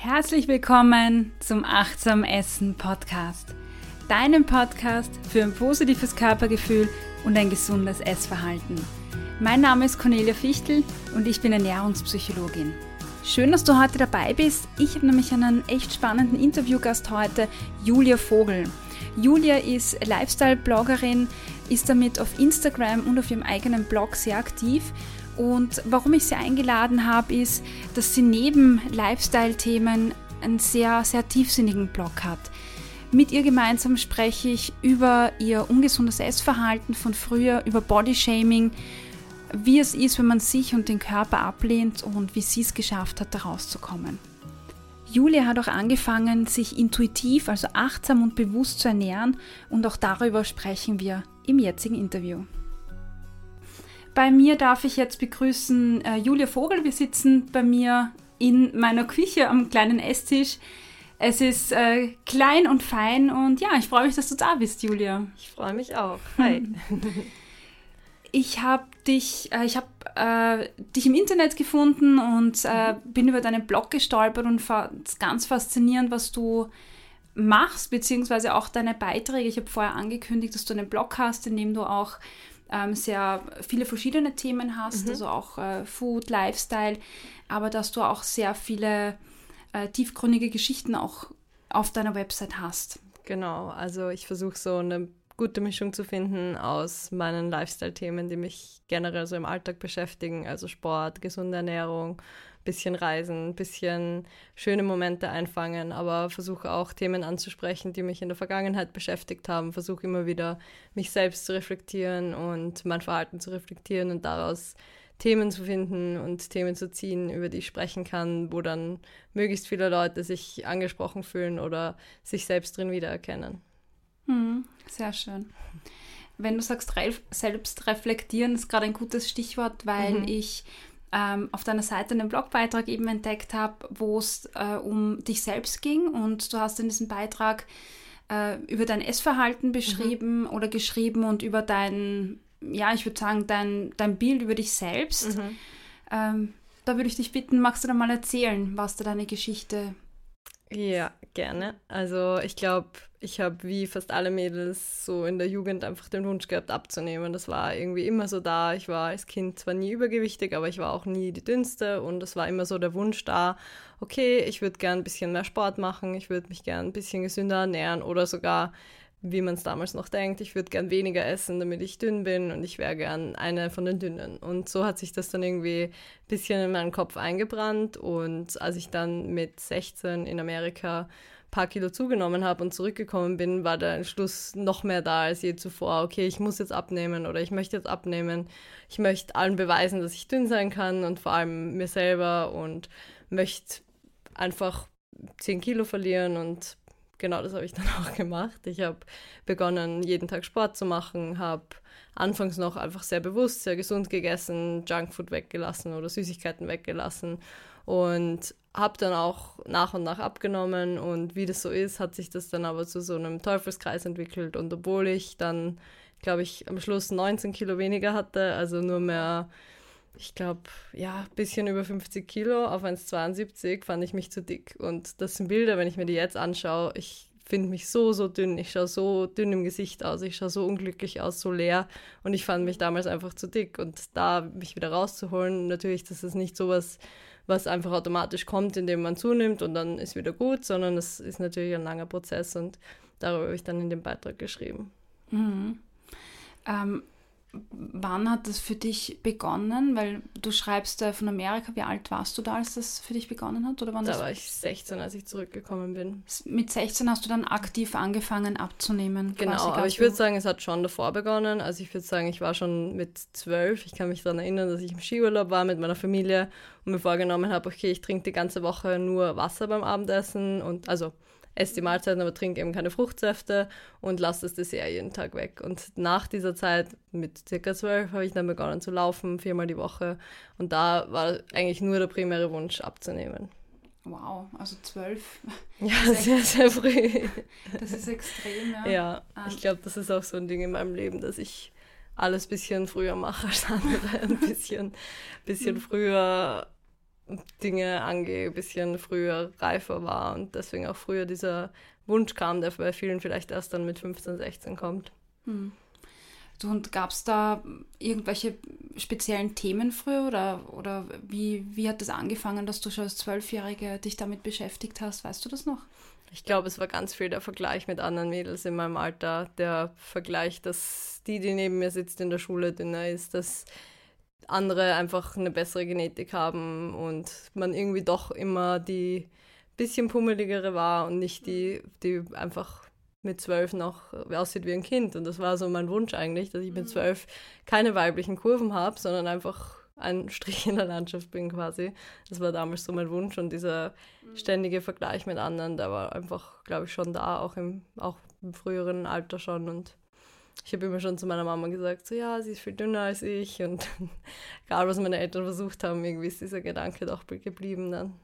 Herzlich willkommen zum Achtsam Essen Podcast, deinem Podcast für ein positives Körpergefühl und ein gesundes Essverhalten. Mein Name ist Cornelia Fichtel und ich bin Ernährungspsychologin. Schön, dass du heute dabei bist. Ich habe nämlich einen echt spannenden Interviewgast heute, Julia Vogel. Julia ist Lifestyle-Bloggerin, ist damit auf Instagram und auf ihrem eigenen Blog sehr aktiv und warum ich sie eingeladen habe, ist, dass sie neben Lifestyle-Themen einen sehr, sehr tiefsinnigen Blog hat. Mit ihr gemeinsam spreche ich über ihr ungesundes Essverhalten von früher, über Bodyshaming, wie es ist, wenn man sich und den Körper ablehnt und wie sie es geschafft hat, da rauszukommen. Julia hat auch angefangen, sich intuitiv, also achtsam und bewusst zu ernähren und auch darüber sprechen wir im jetzigen Interview. Bei mir darf ich jetzt begrüßen äh, Julia Vogel. Wir sitzen bei mir in meiner Küche am kleinen Esstisch. Es ist äh, klein und fein und ja, ich freue mich, dass du da bist, Julia. Ich freue mich auch. Hi. ich habe dich, äh, ich habe äh, dich im Internet gefunden und äh, bin über deinen Blog gestolpert und fand es ganz faszinierend, was du machst, beziehungsweise auch deine Beiträge. Ich habe vorher angekündigt, dass du einen Blog hast, in dem du auch ähm, sehr viele verschiedene Themen hast, mhm. also auch äh, Food, Lifestyle, aber dass du auch sehr viele äh, tiefgründige Geschichten auch auf deiner Website hast. Genau, also ich versuche so eine gute Mischung zu finden aus meinen Lifestyle-Themen, die mich generell so im Alltag beschäftigen, also Sport, gesunde Ernährung, bisschen reisen, bisschen schöne Momente einfangen, aber versuche auch Themen anzusprechen, die mich in der Vergangenheit beschäftigt haben, versuche immer wieder mich selbst zu reflektieren und mein Verhalten zu reflektieren und daraus Themen zu finden und Themen zu ziehen, über die ich sprechen kann, wo dann möglichst viele Leute sich angesprochen fühlen oder sich selbst drin wiedererkennen. Hm, sehr schön. Wenn du sagst, selbst reflektieren, ist gerade ein gutes Stichwort, weil mhm. ich ähm, auf deiner Seite einen Blogbeitrag eben entdeckt habe, wo es äh, um dich selbst ging und du hast in diesem Beitrag äh, über dein Essverhalten beschrieben mhm. oder geschrieben und über dein, ja, ich würde sagen, dein, dein Bild über dich selbst. Mhm. Ähm, da würde ich dich bitten, magst du da mal erzählen, was da deine Geschichte ja, gerne. Also ich glaube, ich habe wie fast alle Mädels so in der Jugend einfach den Wunsch gehabt abzunehmen. Das war irgendwie immer so da. Ich war als Kind zwar nie übergewichtig, aber ich war auch nie die dünnste und es war immer so der Wunsch da, okay, ich würde gern ein bisschen mehr Sport machen, ich würde mich gern ein bisschen gesünder ernähren oder sogar wie man es damals noch denkt, ich würde gern weniger essen, damit ich dünn bin und ich wäre gern eine von den Dünnen. Und so hat sich das dann irgendwie ein bisschen in meinen Kopf eingebrannt und als ich dann mit 16 in Amerika ein paar Kilo zugenommen habe und zurückgekommen bin, war der Entschluss noch mehr da als je zuvor. Okay, ich muss jetzt abnehmen oder ich möchte jetzt abnehmen. Ich möchte allen beweisen, dass ich dünn sein kann und vor allem mir selber und möchte einfach 10 Kilo verlieren und genau das habe ich dann auch gemacht. Ich habe begonnen, jeden Tag Sport zu machen, habe anfangs noch einfach sehr bewusst, sehr gesund gegessen, Junkfood weggelassen oder Süßigkeiten weggelassen und habe dann auch nach und nach abgenommen und wie das so ist, hat sich das dann aber zu so einem Teufelskreis entwickelt und obwohl ich dann, glaube ich, am Schluss 19 Kilo weniger hatte, also nur mehr ich glaube, ja, ein bisschen über 50 Kilo auf 1,72 fand ich mich zu dick. Und das sind Bilder, wenn ich mir die jetzt anschaue, ich finde mich so, so dünn. Ich schaue so dünn im Gesicht aus, ich schaue so unglücklich aus, so leer. Und ich fand mich damals einfach zu dick. Und da mich wieder rauszuholen, natürlich, das ist nicht sowas, was einfach automatisch kommt, indem man zunimmt und dann ist wieder gut, sondern es ist natürlich ein langer Prozess und darüber habe ich dann in dem Beitrag geschrieben. Mhm. Ähm, Wann hat das für dich begonnen? Weil du schreibst äh, von Amerika. Wie alt warst du da, als das für dich begonnen hat? Oder wann da war ich 16, als ich zurückgekommen bin. Mit 16 hast du dann aktiv angefangen abzunehmen? Genau, aber ich würde sagen, es hat schon davor begonnen. Also ich würde sagen, ich war schon mit 12. Ich kann mich daran erinnern, dass ich im Skiurlaub war mit meiner Familie und mir vorgenommen habe, okay, ich trinke die ganze Woche nur Wasser beim Abendessen und also esse die Mahlzeiten, aber trinke eben keine Fruchtsäfte und lasse das Dessert jeden Tag weg. Und nach dieser Zeit, mit circa zwölf, habe ich dann begonnen zu laufen, viermal die Woche. Und da war eigentlich nur der primäre Wunsch abzunehmen. Wow, also zwölf. Ja, sehr, sehr früh. Das ist extrem, ja. Ja, ähm. ich glaube, das ist auch so ein Ding in meinem Leben, dass ich alles ein bisschen früher mache als andere, ein bisschen, bisschen früher Dinge angehe, ein bisschen früher reifer war und deswegen auch früher dieser Wunsch kam, der bei vielen vielleicht erst dann mit 15, 16 kommt. Hm. Und gab es da irgendwelche speziellen Themen früher oder, oder wie, wie hat das angefangen, dass du schon als Zwölfjährige dich damit beschäftigt hast? Weißt du das noch? Ich glaube, es war ganz viel der Vergleich mit anderen Mädels in meinem Alter. Der Vergleich, dass die, die neben mir sitzt in der Schule, dünner ist, dass andere einfach eine bessere Genetik haben und man irgendwie doch immer die bisschen pummeligere war und nicht die, die einfach mit zwölf noch aussieht wie ein Kind. Und das war so mein Wunsch eigentlich, dass ich mit mhm. zwölf keine weiblichen Kurven habe, sondern einfach ein Strich in der Landschaft bin quasi. Das war damals so mein Wunsch und dieser mhm. ständige Vergleich mit anderen, der war einfach, glaube ich, schon da, auch im, auch im früheren Alter schon. Und ich habe immer schon zu meiner Mama gesagt, so ja, sie ist viel dünner als ich. Und egal, was meine Eltern versucht haben, irgendwie ist dieser Gedanke doch geblieben dann.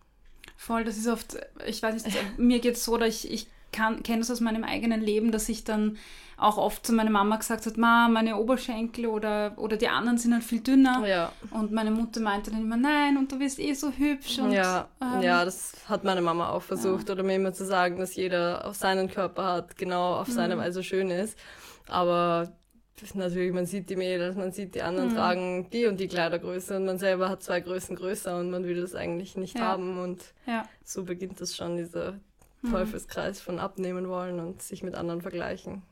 Voll, das ist oft, ich weiß nicht, mir geht es so, dass ich, ich kenne das aus meinem eigenen Leben, dass ich dann auch oft zu meiner Mama gesagt habe, Ma, meine Oberschenkel oder, oder die anderen sind halt viel dünner. Ja. Und meine Mutter meinte dann immer, nein, und du bist eh so hübsch. Und, ja, ähm, ja, das hat meine Mama auch versucht. Ja. Oder mir immer zu sagen, dass jeder auf seinen Körper hat, genau auf seine mhm. Weise schön ist. Aber natürlich, man sieht die Mädels, man sieht die anderen mhm. tragen die und die Kleidergröße und man selber hat zwei Größen größer und man will das eigentlich nicht ja. haben. Und ja. so beginnt das schon, dieser mhm. Teufelskreis von abnehmen wollen und sich mit anderen vergleichen.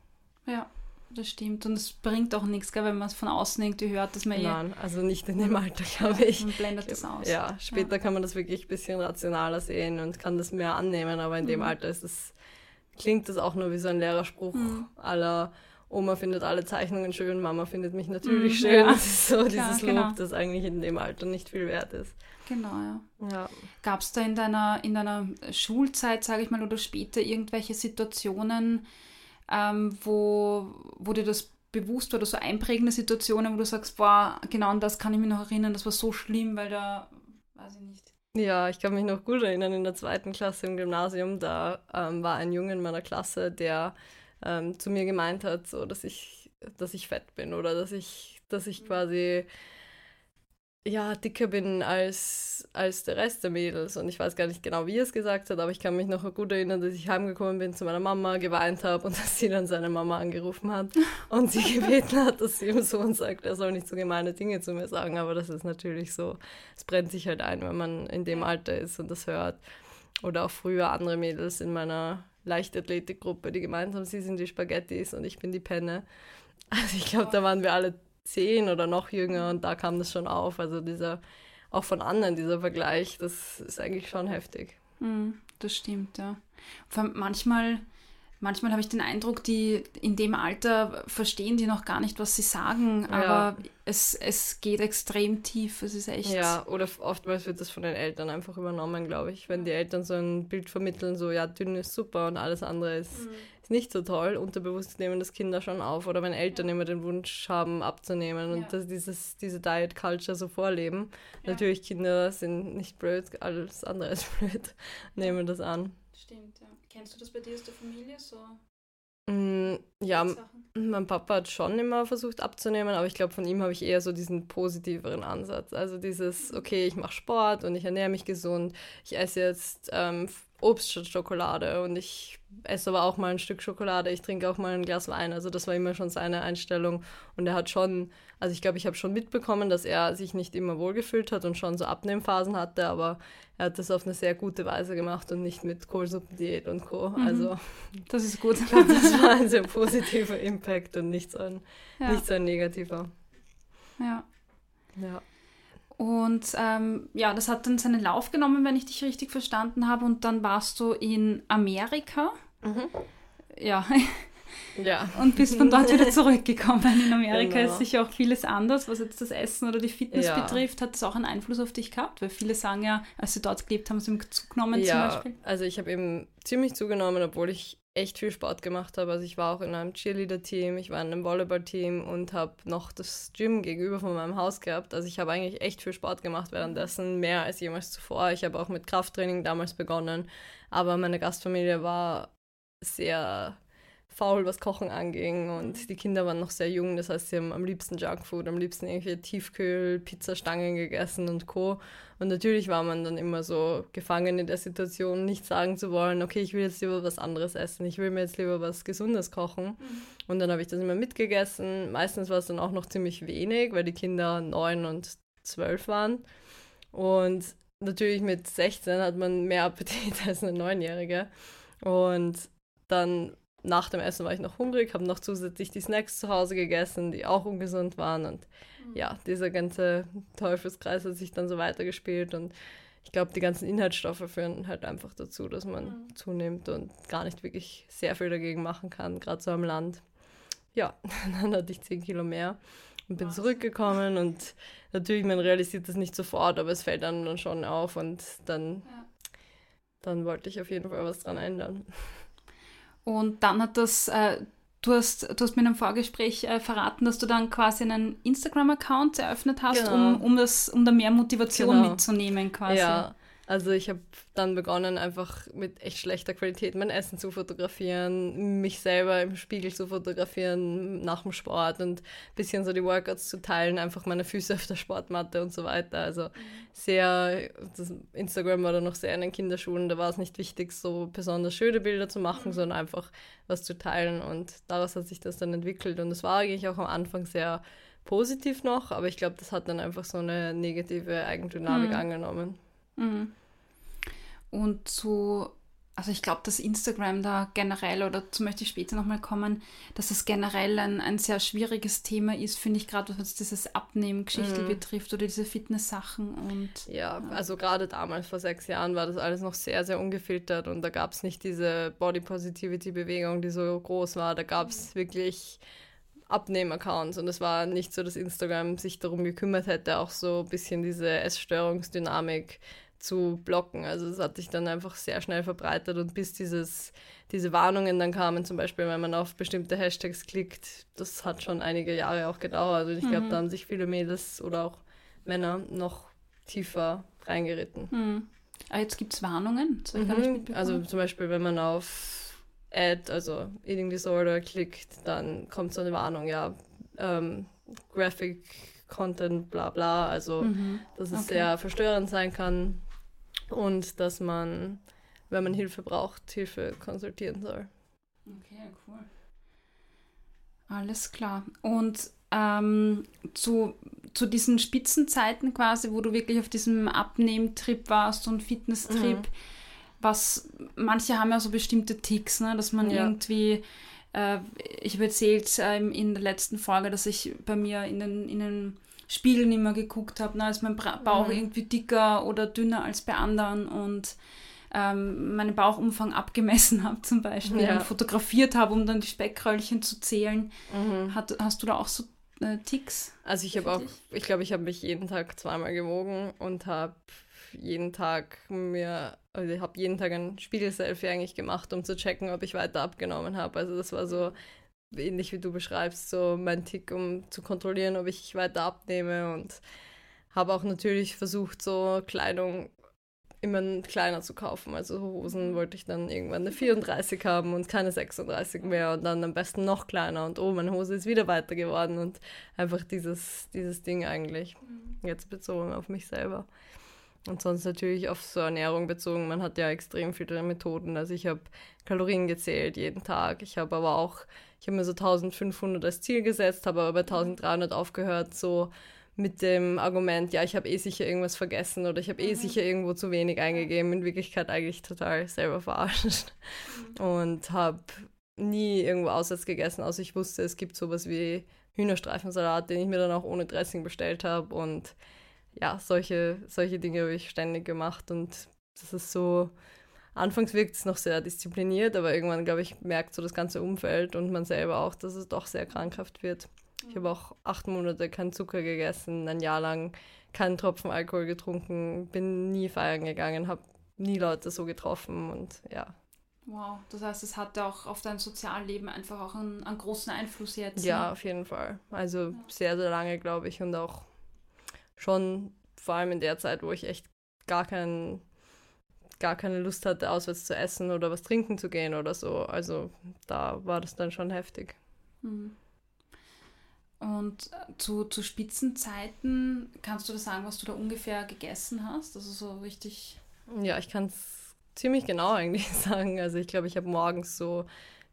Ja, das stimmt. Und es bringt auch nichts, gell, wenn man es von außen irgendwie hört, dass man eh Nein, also nicht in dem Alter, glaube ich. Man blendet das aus. Ja, später ja. kann man das wirklich ein bisschen rationaler sehen und kann das mehr annehmen, aber in mhm. dem Alter ist es, klingt das auch nur wie so ein leerer Spruch mhm. aller Oma findet alle Zeichnungen schön, Mama findet mich natürlich mhm, schön. Ja. Das ist so Klar, dieses Lob, genau. das eigentlich in dem Alter nicht viel wert ist. Genau, ja. ja. Gab es da in deiner, in deiner Schulzeit, sage ich mal, oder später irgendwelche Situationen, ähm, wo, wo dir das bewusst war oder so einprägende Situationen, wo du sagst, boah, genau an das kann ich mich noch erinnern, das war so schlimm, weil da, weiß ich nicht. Ja, ich kann mich noch gut erinnern, in der zweiten Klasse im Gymnasium, da ähm, war ein Junge in meiner Klasse, der ähm, zu mir gemeint hat, so dass ich, dass ich fett bin oder dass ich, dass ich quasi ja, dicker bin als, als der Rest der Mädels. Und ich weiß gar nicht genau, wie er es gesagt hat, aber ich kann mich noch gut erinnern, dass ich heimgekommen bin zu meiner Mama, geweint habe und dass sie dann seine Mama angerufen hat und sie gebeten hat, dass sie ihm Sohn sagt, er soll nicht so gemeine Dinge zu mir sagen. Aber das ist natürlich so, es brennt sich halt ein, wenn man in dem Alter ist und das hört. Oder auch früher andere Mädels in meiner Leichtathletikgruppe, die gemeint haben, sie sind die Spaghettis und ich bin die Penne. Also ich glaube, da waren wir alle zehn oder noch jünger und da kam das schon auf. Also dieser, auch von anderen, dieser Vergleich, das ist eigentlich schon heftig. Mm, das stimmt, ja. manchmal manchmal habe ich den Eindruck, die in dem Alter verstehen die noch gar nicht, was sie sagen, aber ja. es, es geht extrem tief. Es ist echt. Ja, oder oftmals wird das von den Eltern einfach übernommen, glaube ich. Wenn die Eltern so ein Bild vermitteln, so ja, dünn ist super und alles andere ist, mhm. ist nicht so toll, unterbewusst nehmen das Kinder schon auf. Oder wenn Eltern immer den Wunsch haben, abzunehmen ja. und dass dieses, diese Diet Culture so vorleben. Ja. Natürlich, Kinder sind nicht blöd, alles andere ist blöd, nehmen das an. Stimmt, ja. Kennst du das bei dir aus der Familie so? Mm, ja, mein Papa hat schon immer versucht abzunehmen, aber ich glaube, von ihm habe ich eher so diesen positiveren Ansatz. Also dieses, okay, ich mache Sport und ich ernähre mich gesund, ich esse jetzt ähm, Obst statt Schokolade und ich esse aber auch mal ein Stück Schokolade, ich trinke auch mal ein Glas Wein. Also das war immer schon seine Einstellung. Und er hat schon, also ich glaube, ich habe schon mitbekommen, dass er sich nicht immer wohlgefühlt hat und schon so Abnehmphasen hatte, aber er hat das auf eine sehr gute Weise gemacht und nicht mit Kohlsuppendiät und Co. Mhm. Also das ist gut. Glaub, das war ein sehr positiver Impact und nicht so ein, ja. nicht so ein negativer. Ja. Ja. Und ähm, ja, das hat dann seinen Lauf genommen, wenn ich dich richtig verstanden habe. Und dann warst du in Amerika. Mhm. Ja. Ja. Und bist von dort wieder zurückgekommen. In Amerika genau. ist sicher auch vieles anders, was jetzt das Essen oder die Fitness ja. betrifft. Hat das auch einen Einfluss auf dich gehabt? Weil viele sagen ja, als sie dort gelebt haben, sie zugenommen ja, zum Beispiel. Also ich habe eben ziemlich zugenommen, obwohl ich echt viel Sport gemacht habe. Also ich war auch in einem Cheerleader-Team, ich war in einem Volleyball-Team und habe noch das Gym gegenüber von meinem Haus gehabt. Also ich habe eigentlich echt viel Sport gemacht währenddessen, mehr als jemals zuvor. Ich habe auch mit Krafttraining damals begonnen, aber meine Gastfamilie war sehr faul, was Kochen anging und die Kinder waren noch sehr jung, das heißt, sie haben am liebsten Junkfood, am liebsten irgendwelche Tiefkühl, Pizzastangen gegessen und Co. Und natürlich war man dann immer so gefangen in der Situation, nicht sagen zu wollen, okay, ich will jetzt lieber was anderes essen, ich will mir jetzt lieber was Gesundes kochen. Mhm. Und dann habe ich das immer mitgegessen. Meistens war es dann auch noch ziemlich wenig, weil die Kinder neun und zwölf waren. Und natürlich mit 16 hat man mehr Appetit als eine Neunjährige. Und dann nach dem Essen war ich noch hungrig, habe noch zusätzlich die Snacks zu Hause gegessen, die auch ungesund waren. Und mhm. ja, dieser ganze Teufelskreis hat sich dann so weitergespielt. Und ich glaube, die ganzen Inhaltsstoffe führen halt einfach dazu, dass man mhm. zunimmt und gar nicht wirklich sehr viel dagegen machen kann, gerade so am Land. Ja, dann hatte ich 10 Kilo mehr und bin Was? zurückgekommen. Und natürlich, man realisiert das nicht sofort, aber es fällt dann, dann schon auf. Und dann, ja. dann wollte ich auf jeden Fall was dran ändern. Und dann hat das, äh, du, hast, du hast mir in einem Vorgespräch äh, verraten, dass du dann quasi einen Instagram-Account eröffnet hast, genau. um, um, das, um da mehr Motivation genau. mitzunehmen quasi. Ja, also ich habe dann begonnen, einfach mit echt schlechter Qualität mein Essen zu fotografieren, mich selber im Spiegel zu fotografieren nach dem Sport und ein bisschen so die Workouts zu teilen, einfach meine Füße auf der Sportmatte und so weiter. Also sehr, das Instagram war da noch sehr in den Kinderschulen, da war es nicht wichtig, so besonders schöne Bilder zu machen, mhm. sondern einfach was zu teilen und daraus hat sich das dann entwickelt und es war eigentlich auch am Anfang sehr positiv noch, aber ich glaube, das hat dann einfach so eine negative Eigendynamik mhm. angenommen. Mhm. Und so, also ich glaube, dass Instagram da generell, oder dazu möchte ich später nochmal kommen, dass es generell ein, ein sehr schwieriges Thema ist, finde ich, gerade was dieses Abnehmen-Geschichte mhm. betrifft oder diese Fitness-Sachen. Und, ja, ja, also gerade damals, vor sechs Jahren, war das alles noch sehr, sehr ungefiltert und da gab es nicht diese Body-Positivity-Bewegung, die so groß war. Da gab es mhm. wirklich Abnehm-Accounts und es war nicht so, dass Instagram sich darum gekümmert hätte, auch so ein bisschen diese Essstörungsdynamik zu blocken. Also es hat sich dann einfach sehr schnell verbreitet und bis dieses, diese Warnungen dann kamen, zum Beispiel, wenn man auf bestimmte Hashtags klickt, das hat schon einige Jahre auch gedauert. Und ich glaube, mhm. da haben sich viele Mädels oder auch Männer noch tiefer reingeritten. Mhm. Ah, jetzt gibt es Warnungen? Mhm. Also zum Beispiel, wenn man auf Ad, also Eating Disorder, klickt, dann kommt so eine Warnung, ja, ähm, Graphic Content, bla bla, also mhm. dass es okay. sehr verstörend sein kann und dass man, wenn man Hilfe braucht, Hilfe konsultieren soll. Okay, cool. Alles klar. Und ähm, zu, zu diesen Spitzenzeiten quasi, wo du wirklich auf diesem Abnehmtrip warst und Fitnesstrip, mhm was manche haben ja so bestimmte Ticks, ne, dass man ja. irgendwie, äh, ich habe erzählt äh, in der letzten Folge, dass ich bei mir in den, in den Spiegeln immer geguckt habe, na, ist mein Bauch mhm. irgendwie dicker oder dünner als bei anderen und ähm, meinen Bauchumfang abgemessen habe zum Beispiel ja. und fotografiert habe, um dann die Speckröllchen zu zählen. Mhm. Hat, hast du da auch so äh, Ticks? Also ich habe auch, ich glaube, ich habe mich jeden Tag zweimal gewogen und habe jeden Tag mir, also ich habe jeden Tag ein Spiegelselfie eigentlich gemacht, um zu checken, ob ich weiter abgenommen habe. Also das war so ähnlich wie du beschreibst, so mein Tick, um zu kontrollieren, ob ich weiter abnehme und habe auch natürlich versucht, so Kleidung immer kleiner zu kaufen. Also Hosen wollte ich dann irgendwann eine 34 haben und keine 36 mehr und dann am besten noch kleiner und oh, meine Hose ist wieder weiter geworden und einfach dieses, dieses Ding eigentlich. Mhm. Jetzt bezogen auf mich selber. Und sonst natürlich auf so Ernährung bezogen. Man hat ja extrem viele Methoden. Also ich habe Kalorien gezählt jeden Tag. Ich habe aber auch, ich habe mir so 1500 als Ziel gesetzt, habe aber bei 1300 aufgehört, so mit dem Argument, ja, ich habe eh sicher irgendwas vergessen oder ich habe eh mhm. sicher irgendwo zu wenig eingegeben. In Wirklichkeit eigentlich total selber verarscht. Mhm. Und habe nie irgendwo auswärts gegessen, außer ich wusste, es gibt sowas wie Hühnerstreifensalat, den ich mir dann auch ohne Dressing bestellt habe und ja, solche, solche Dinge habe ich ständig gemacht und das ist so, anfangs wirkt es noch sehr diszipliniert, aber irgendwann, glaube ich, merkt so das ganze Umfeld und man selber auch, dass es doch sehr krankhaft wird. Ich habe auch acht Monate keinen Zucker gegessen, ein Jahr lang keinen Tropfen Alkohol getrunken, bin nie feiern gegangen, habe nie Leute so getroffen und ja. Wow, das heißt, es hat auch auf dein Sozialleben einfach auch einen, einen großen Einfluss jetzt. Ja, ne? auf jeden Fall. Also ja. sehr, sehr lange, glaube ich, und auch schon vor allem in der Zeit, wo ich echt gar keinen gar keine Lust hatte, auswärts zu essen oder was trinken zu gehen oder so. Also da war das dann schon heftig. Mhm. Und zu, zu Spitzenzeiten, kannst du da sagen, was du da ungefähr gegessen hast? Also so richtig. Ja, ich kann es ziemlich genau eigentlich sagen. Also ich glaube, ich habe morgens so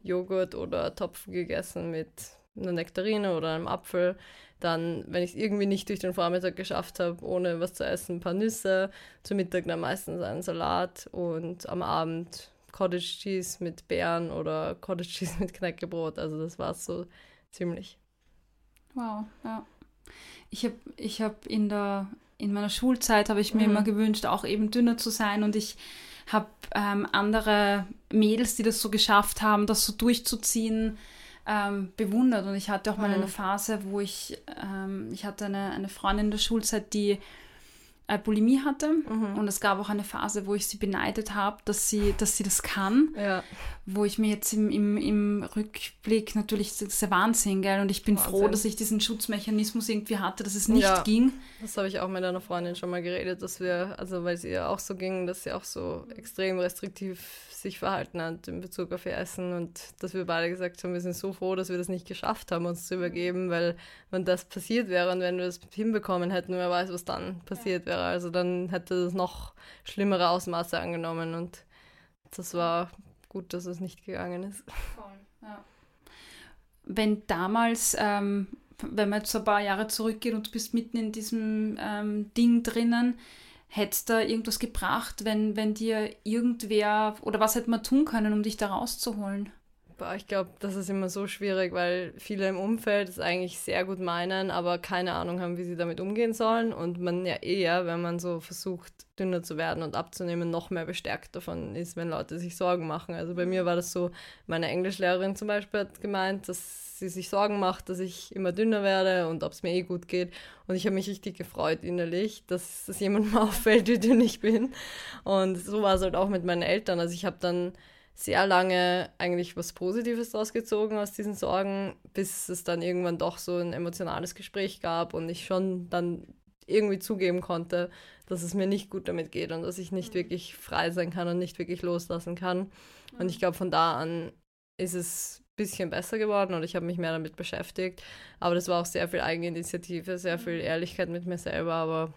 Joghurt oder Topfen gegessen mit einer Nektarine oder einem Apfel. Dann, wenn ich es irgendwie nicht durch den Vormittag geschafft habe, ohne was zu essen, ein paar Nüsse. Zum Mittag dann meistens einen Salat und am Abend Cottage Cheese mit Beeren oder Cottage Cheese mit Knäckebrot. Also das war es so ziemlich. Wow, ja. Ich habe ich hab in der in meiner Schulzeit habe ich mir mhm. immer gewünscht, auch eben dünner zu sein und ich habe ähm, andere Mädels, die das so geschafft haben, das so durchzuziehen, ähm, bewundert. Und ich hatte auch mal mhm. eine Phase, wo ich, ähm, ich hatte eine, eine Freundin in der Schulzeit, die äh, Bulimie hatte. Mhm. Und es gab auch eine Phase, wo ich sie beneidet habe, dass sie, dass sie das kann. Ja. Wo ich mir jetzt im, im, im Rückblick natürlich, das ist der Wahnsinn, gell? Und ich bin Wahnsinn. froh, dass ich diesen Schutzmechanismus irgendwie hatte, dass es nicht ja, ging. Das habe ich auch mit einer Freundin schon mal geredet, dass wir, also weil sie ja auch so ging, dass sie auch so extrem restriktiv sich verhalten hat in Bezug auf ihr Essen und dass wir beide gesagt haben, wir sind so froh, dass wir das nicht geschafft haben, uns zu übergeben, weil wenn das passiert wäre und wenn wir das hinbekommen hätten, wer weiß, was dann passiert wäre. Also dann hätte das noch schlimmere Ausmaße angenommen und das war gut, dass es nicht gegangen ist. Ja. Wenn damals ähm, wenn man jetzt ein paar Jahre zurückgeht und du bist mitten in diesem ähm, Ding drinnen, Hätte es da irgendwas gebracht, wenn, wenn dir irgendwer oder was hätte man tun können, um dich da rauszuholen? Boah, ich glaube, das ist immer so schwierig, weil viele im Umfeld es eigentlich sehr gut meinen, aber keine Ahnung haben, wie sie damit umgehen sollen. Und man ja eher, wenn man so versucht, dünner zu werden und abzunehmen, noch mehr bestärkt davon ist, wenn Leute sich Sorgen machen. Also bei mir war das so, meine Englischlehrerin zum Beispiel hat gemeint, dass sie sich Sorgen macht, dass ich immer dünner werde und ob es mir eh gut geht. Und ich habe mich richtig gefreut innerlich, dass es jemandem auffällt, wie dünn ich bin. Und so war es halt auch mit meinen Eltern. Also ich habe dann sehr lange eigentlich was Positives daraus gezogen aus diesen Sorgen, bis es dann irgendwann doch so ein emotionales Gespräch gab und ich schon dann irgendwie zugeben konnte, dass es mir nicht gut damit geht und dass ich nicht mhm. wirklich frei sein kann und nicht wirklich loslassen kann. Und ich glaube, von da an ist es bisschen besser geworden und ich habe mich mehr damit beschäftigt. Aber das war auch sehr viel Eigeninitiative, sehr viel mhm. Ehrlichkeit mit mir selber. Aber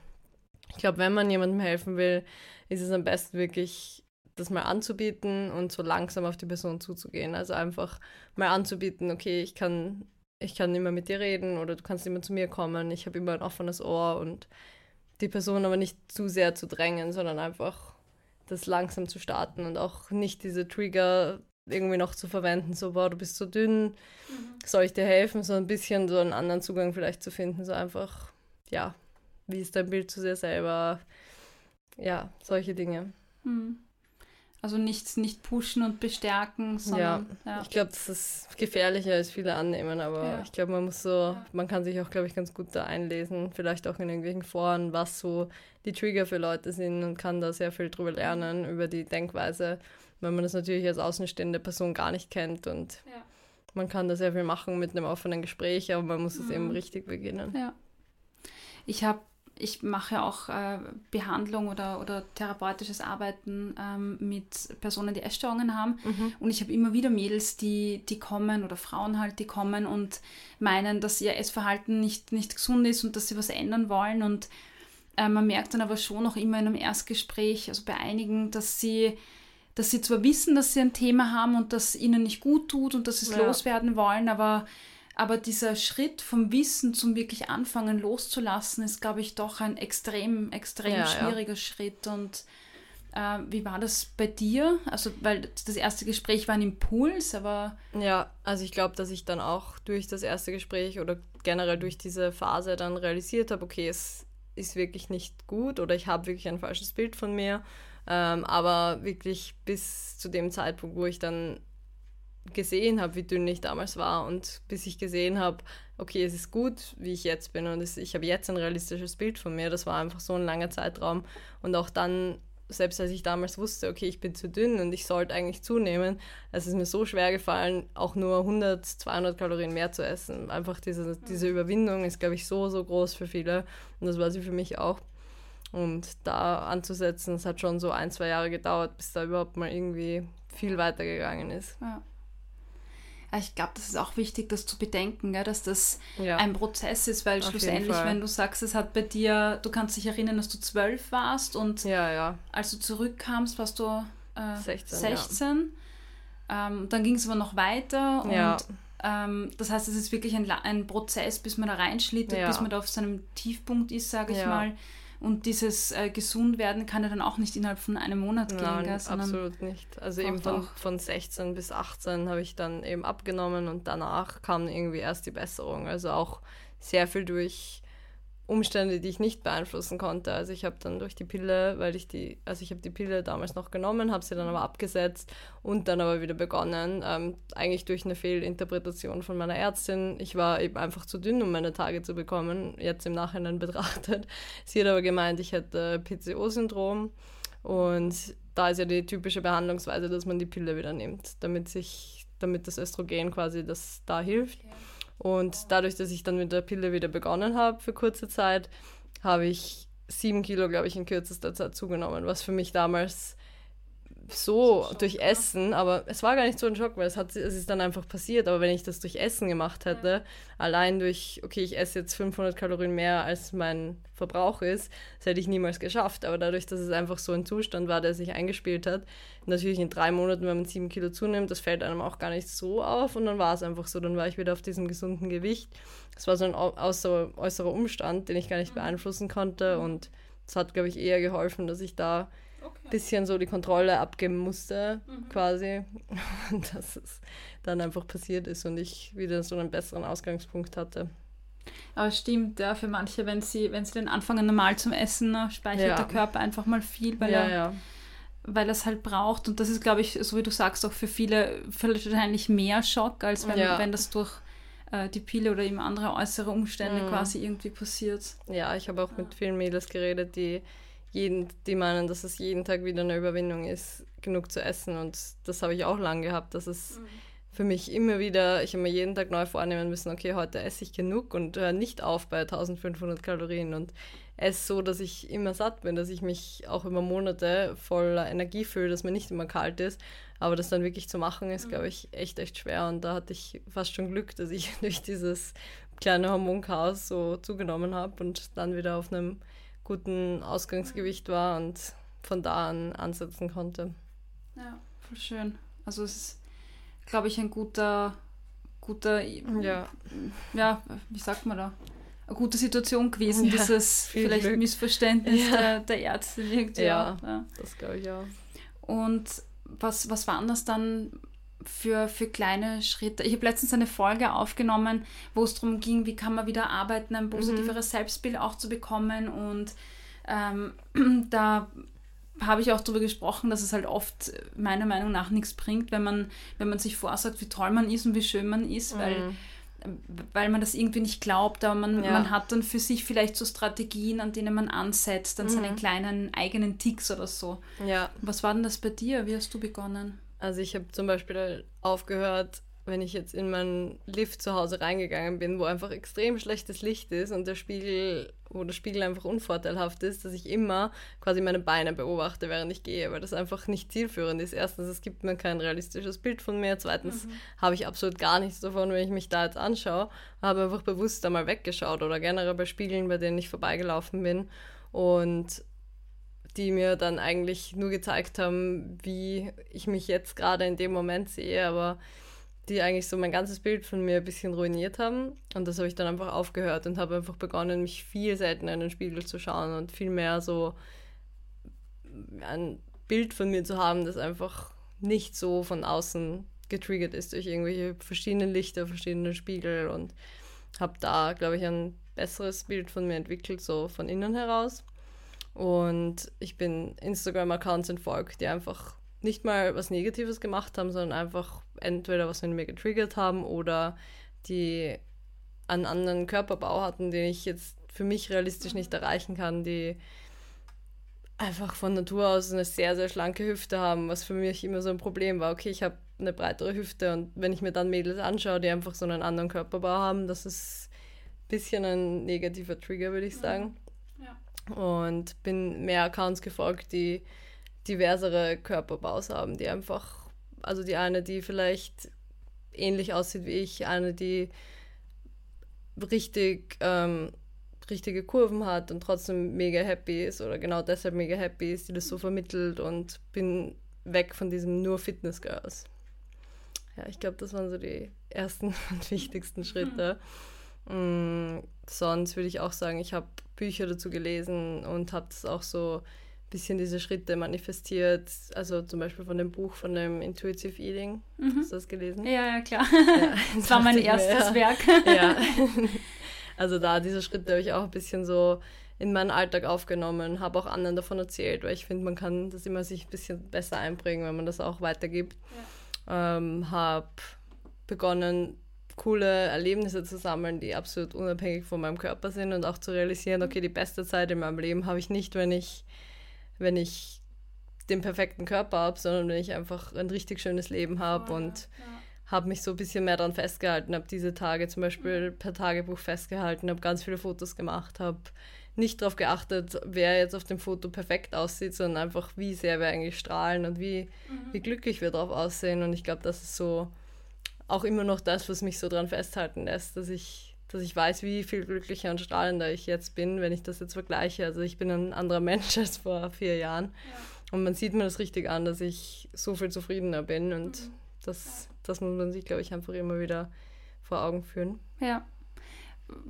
ich glaube, wenn man jemandem helfen will, ist es am besten wirklich, das mal anzubieten und so langsam auf die Person zuzugehen. Also einfach mal anzubieten, okay, ich kann, ich kann immer mit dir reden oder du kannst immer zu mir kommen. Ich habe immer ein offenes Ohr und die Person aber nicht zu sehr zu drängen, sondern einfach das langsam zu starten und auch nicht diese Trigger irgendwie noch zu verwenden, so, boah, du bist so dünn, mhm. soll ich dir helfen, so ein bisschen so einen anderen Zugang vielleicht zu finden, so einfach, ja, wie ist dein Bild zu dir selber, ja, solche Dinge. Mhm. Also nichts nicht pushen und bestärken, sondern. Ja, ja. ich glaube, das ist gefährlicher als viele annehmen, aber ja. ich glaube, man muss so, man kann sich auch, glaube ich, ganz gut da einlesen, vielleicht auch in irgendwelchen Foren, was so die Trigger für Leute sind und kann da sehr viel drüber lernen, über die Denkweise weil man das natürlich als außenstehende Person gar nicht kennt und man kann da sehr viel machen mit einem offenen Gespräch, aber man muss es eben mhm. richtig beginnen. Ja. Ich habe ich mache auch äh, Behandlung oder, oder therapeutisches Arbeiten ähm, mit Personen, die Essstörungen haben. Mhm. Und ich habe immer wieder Mädels, die, die kommen oder Frauen halt, die kommen und meinen, dass ihr Essverhalten nicht, nicht gesund ist und dass sie was ändern wollen. Und äh, man merkt dann aber schon noch immer in einem Erstgespräch, also bei einigen, dass sie dass sie zwar wissen, dass sie ein Thema haben und das ihnen nicht gut tut und dass sie es ja. loswerden wollen, aber, aber dieser Schritt vom Wissen zum wirklich anfangen loszulassen, ist, glaube ich, doch ein extrem, extrem ja, schwieriger ja. Schritt. Und äh, wie war das bei dir? Also, weil das erste Gespräch war ein Impuls, aber. Ja, also ich glaube, dass ich dann auch durch das erste Gespräch oder generell durch diese Phase dann realisiert habe, okay, es ist wirklich nicht gut oder ich habe wirklich ein falsches Bild von mir ähm, aber wirklich bis zu dem Zeitpunkt, wo ich dann gesehen habe, wie dünn ich damals war und bis ich gesehen habe, okay, es ist gut, wie ich jetzt bin und es, ich habe jetzt ein realistisches Bild von mir. Das war einfach so ein langer Zeitraum und auch dann, selbst als ich damals wusste, okay, ich bin zu dünn und ich sollte eigentlich zunehmen, es ist mir so schwer gefallen, auch nur 100, 200 Kalorien mehr zu essen. Einfach diese, diese Überwindung ist, glaube ich, so, so groß für viele und das war sie für mich auch. Und da anzusetzen, es hat schon so ein, zwei Jahre gedauert, bis da überhaupt mal irgendwie viel weitergegangen ist. Ja. Ich glaube, das ist auch wichtig, das zu bedenken, gell, dass das Ja. ein Prozess ist, weil Auf schlussendlich, wenn du sagst, es hat bei dir, du kannst dich erinnern, dass du zwölf warst und Ja, ja. als du zurückkamst, warst du äh, 16, 16. Ähm, dann ging es aber noch weiter und Ja. ähm, das heißt, es ist wirklich ein, ein Prozess, bis man da reinschlittert, Ja. bis man da auf seinem Tiefpunkt ist, sage ich Ja. mal. Und dieses äh, Gesundwerden kann ja dann auch nicht innerhalb von einem Monat gehen, Nein, gell, sondern absolut nicht. Also eben von, auch- von 16 bis 18 habe ich dann eben abgenommen und danach kam irgendwie erst die Besserung. Also auch sehr viel durch Umstände, die ich nicht beeinflussen konnte. Also ich habe dann durch die Pille, weil ich die, also ich habe die Pille damals noch genommen, habe sie dann aber abgesetzt und dann aber wieder begonnen. Ähm, eigentlich durch eine Fehlinterpretation von meiner Ärztin. Ich war eben einfach zu dünn, um meine Tage zu bekommen, jetzt im Nachhinein betrachtet. Sie hat aber gemeint, ich hätte PCO-Syndrom und da ist ja die typische Behandlungsweise, dass man die Pille wieder nimmt, damit sich, damit das Östrogen quasi das da hilft. Und dadurch, dass ich dann mit der Pille wieder begonnen habe für kurze Zeit, habe ich sieben Kilo, glaube ich, in kürzester Zeit zugenommen, was für mich damals so durch Essen, aber es war gar nicht so ein Schock, weil es, hat, es ist dann einfach passiert. Aber wenn ich das durch Essen gemacht hätte, allein durch, okay, ich esse jetzt 500 Kalorien mehr, als mein Verbrauch ist, das hätte ich niemals geschafft. Aber dadurch, dass es einfach so ein Zustand war, der sich eingespielt hat, natürlich in drei Monaten, wenn man sieben Kilo zunimmt, das fällt einem auch gar nicht so auf. Und dann war es einfach so, dann war ich wieder auf diesem gesunden Gewicht. Es war so ein äußerer Umstand, den ich gar nicht beeinflussen konnte. Und es hat, glaube ich, eher geholfen, dass ich da ein bisschen so die Kontrolle abgeben musste, quasi. Und dass es dann einfach passiert ist und ich wieder so einen besseren Ausgangspunkt hatte. Aber es stimmt, ja, für manche, wenn sie, wenn sie dann anfangen normal zum Essen, ne, speichert Ja. der Körper einfach mal viel, weil ja, er ja. weil er es halt braucht. Und das ist, glaube ich, so wie du sagst, auch für viele wahrscheinlich mehr Schock, als wenn, wenn das durch äh, die Pille oder eben andere äußere Umstände Mhm. quasi irgendwie passiert. Ja, ich habe auch mit vielen Mädels geredet, die jeden, die meinen, dass es jeden Tag wieder eine Überwindung ist, genug zu essen. Und das habe ich auch lange gehabt, dass es für mich immer wieder, ich habe mir jeden Tag neu vornehmen müssen, okay, heute esse ich genug und höre nicht auf bei 1500 Kalorien und esse so, dass ich immer satt bin, dass ich mich auch über Monate voller Energie fühle, dass mir nicht immer kalt ist. Aber das dann wirklich zu machen, ist, glaube ich, echt, echt schwer. Und da hatte ich fast schon Glück, dass ich durch dieses kleine Hormonchaos so zugenommen habe und dann wieder auf einem guten Ausgangsgewicht war und von da an ansetzen konnte. Ja, voll schön. Also es ist, glaube ich, ein guter, guter, Ja, ja, wie sagt man da? Eine gute Situation gewesen, Ja, dieses viel vielleicht Glück. Missverständnis Ja. der, der Ärztin irgendwie. Ja. auch, ja. das glaube ich auch. Und was, was waren das dann für, für kleine Schritte? Ich habe letztens eine Folge aufgenommen, wo es darum ging, wie kann man wieder arbeiten, ein positiveres Selbstbild auch zu bekommen. Und ähm, da habe ich auch darüber gesprochen, dass es halt oft meiner Meinung nach nichts bringt, wenn man, wenn man sich vorsagt, wie toll man ist und wie schön man ist, weil Mhm. weil man das irgendwie nicht glaubt, aber man, Ja. man hat dann für sich vielleicht so Strategien, an denen man ansetzt, an Mhm. seinen kleinen eigenen Ticks oder so. Ja, Was war denn das bei dir? Wie hast du begonnen? Also ich habe zum Beispiel aufgehört, wenn ich jetzt in meinen Lift zu Hause reingegangen bin, wo einfach extrem schlechtes Licht ist und der Spiegel, wo der Spiegel einfach unvorteilhaft ist, dass ich immer quasi meine Beine beobachte, während ich gehe, weil das einfach nicht zielführend ist. Erstens, es gibt mir kein realistisches Bild von mir. Zweitens habe ich absolut gar nichts davon, wenn ich mich da jetzt anschaue. Habe einfach bewusst da mal weggeschaut oder generell bei Spiegeln, bei denen ich vorbeigelaufen bin. Und die mir dann eigentlich nur gezeigt haben, wie ich mich jetzt gerade in dem Moment sehe, aber die eigentlich so mein ganzes Bild von mir ein bisschen ruiniert haben. Und das habe ich dann einfach aufgehört und habe einfach begonnen, mich viel seltener in den Spiegel zu schauen und viel mehr so ein Bild von mir zu haben, das einfach nicht so von außen getriggert ist durch irgendwelche verschiedenen Lichter, verschiedene Spiegel und habe da, glaube ich, ein besseres Bild von mir entwickelt, so von innen heraus. Und ich bin Instagram-Accounts entfolgt, die einfach nicht mal was Negatives gemacht haben, sondern einfach entweder was mit mir getriggert haben oder die einen anderen Körperbau hatten, den ich jetzt für mich realistisch nicht erreichen kann, die einfach von Natur aus eine sehr, sehr schlanke Hüfte haben, was für mich immer so ein Problem war. Okay, ich habe eine breitere Hüfte und wenn ich mir dann Mädels anschaue, die einfach so einen anderen Körperbau haben, das ist ein bisschen ein negativer Trigger, würde ich sagen. Und bin mehr Accounts gefolgt, die diversere Körperbaus haben, die einfach, also die eine, die vielleicht ähnlich aussieht wie ich, eine, die richtig ähm, richtige Kurven hat und trotzdem mega happy ist oder genau deshalb mega happy ist, die das so vermittelt und bin weg von diesem nur Fitness Girls. Ja, ich glaube, das waren so die ersten und wichtigsten Schritte. Mhm. Mm, sonst würde ich auch sagen, ich habe Bücher dazu gelesen und habe das auch so ein bisschen diese Schritte manifestiert. Also zum Beispiel von dem Buch von dem Intuitive Eating. Mhm. Hast du das gelesen? Ja, ja, klar. Ja, das war mein erstes mir, Werk. Ja. Also da diese Schritte habe ich auch ein bisschen so in meinen Alltag aufgenommen, habe auch anderen davon erzählt, weil ich finde, man kann das immer sich ein bisschen besser einbringen, wenn man das auch weitergibt. Ja. Ähm, habe begonnen, coole Erlebnisse zu sammeln, die absolut unabhängig von meinem Körper sind und auch zu realisieren, okay, die beste Zeit in meinem Leben habe ich nicht, wenn ich, wenn ich den perfekten Körper habe, sondern wenn ich einfach ein richtig schönes Leben habe oh, und ja habe mich so ein bisschen mehr daran festgehalten, habe diese Tage zum Beispiel per Tagebuch festgehalten, habe ganz viele Fotos gemacht, habe nicht darauf geachtet, wer jetzt auf dem Foto perfekt aussieht, sondern einfach, wie sehr wir eigentlich strahlen und wie, mhm. wie glücklich wir drauf aussehen. Und ich glaube, das ist so auch immer noch das, was mich so daran festhalten lässt, dass ich, dass ich weiß, wie viel glücklicher und strahlender ich jetzt bin, wenn ich das jetzt vergleiche. Also ich bin ein anderer Mensch als vor vier Jahren. Ja. Und man sieht mir das richtig an, dass ich so viel zufriedener bin und mhm. das das muss man sich, glaube ich, einfach immer wieder vor Augen führen. Ja.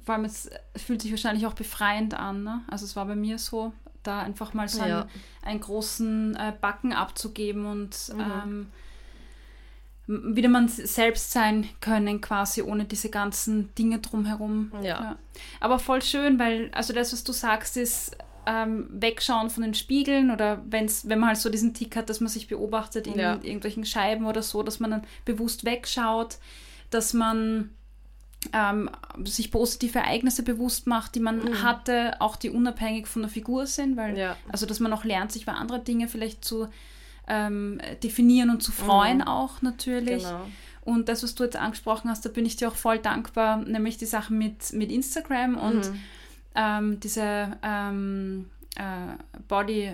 Vor allem, es fühlt sich wahrscheinlich auch befreiend an. Ne? Also es war bei mir so, da einfach mal so ja. einen, einen, großen äh, Backen abzugeben und mhm. ähm, wieder man selbst sein können, quasi ohne diese ganzen Dinge drumherum. Ja. ja. Aber voll schön, weil, also das, was du sagst, ist, ähm, wegschauen von den Spiegeln oder wenn's, wenn man halt so diesen Tick hat, dass man sich beobachtet in ja. irgendwelchen Scheiben oder so, dass man dann bewusst wegschaut, dass man ähm, sich positive Ereignisse bewusst macht, die man mhm. hatte, auch die unabhängig von der Figur sind, weil ja. also dass man auch lernt, sich bei anderen Dingen vielleicht zu ähm, definieren und zu freuen mhm. auch natürlich. Genau. Und das, was du jetzt angesprochen hast, da bin ich dir auch voll dankbar, nämlich die Sachen mit, mit Instagram und mhm ähm, diese ähm, äh, Body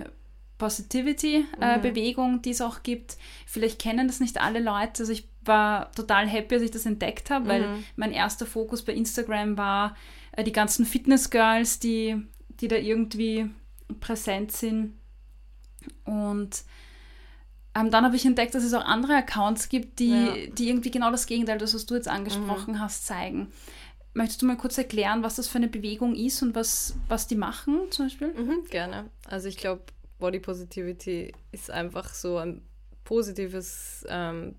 Positivity äh, mhm. Bewegung, die es auch gibt. Vielleicht kennen das nicht alle Leute. Also ich war total happy, als ich das entdeckt habe, mhm. weil mein erster Fokus bei Instagram war äh, die ganzen Fitness Girls, die, die da irgendwie präsent sind. Und ähm, dann habe ich entdeckt, dass es auch andere Accounts gibt, die, ja. die irgendwie genau das Gegenteil, das, was du jetzt angesprochen mhm. hast, zeigen. Möchtest du mal kurz erklären, was das für eine Bewegung ist und was, was die machen zum Beispiel? Mhm, gerne. Also ich glaube, Body Positivity ist einfach so ein positives ähm,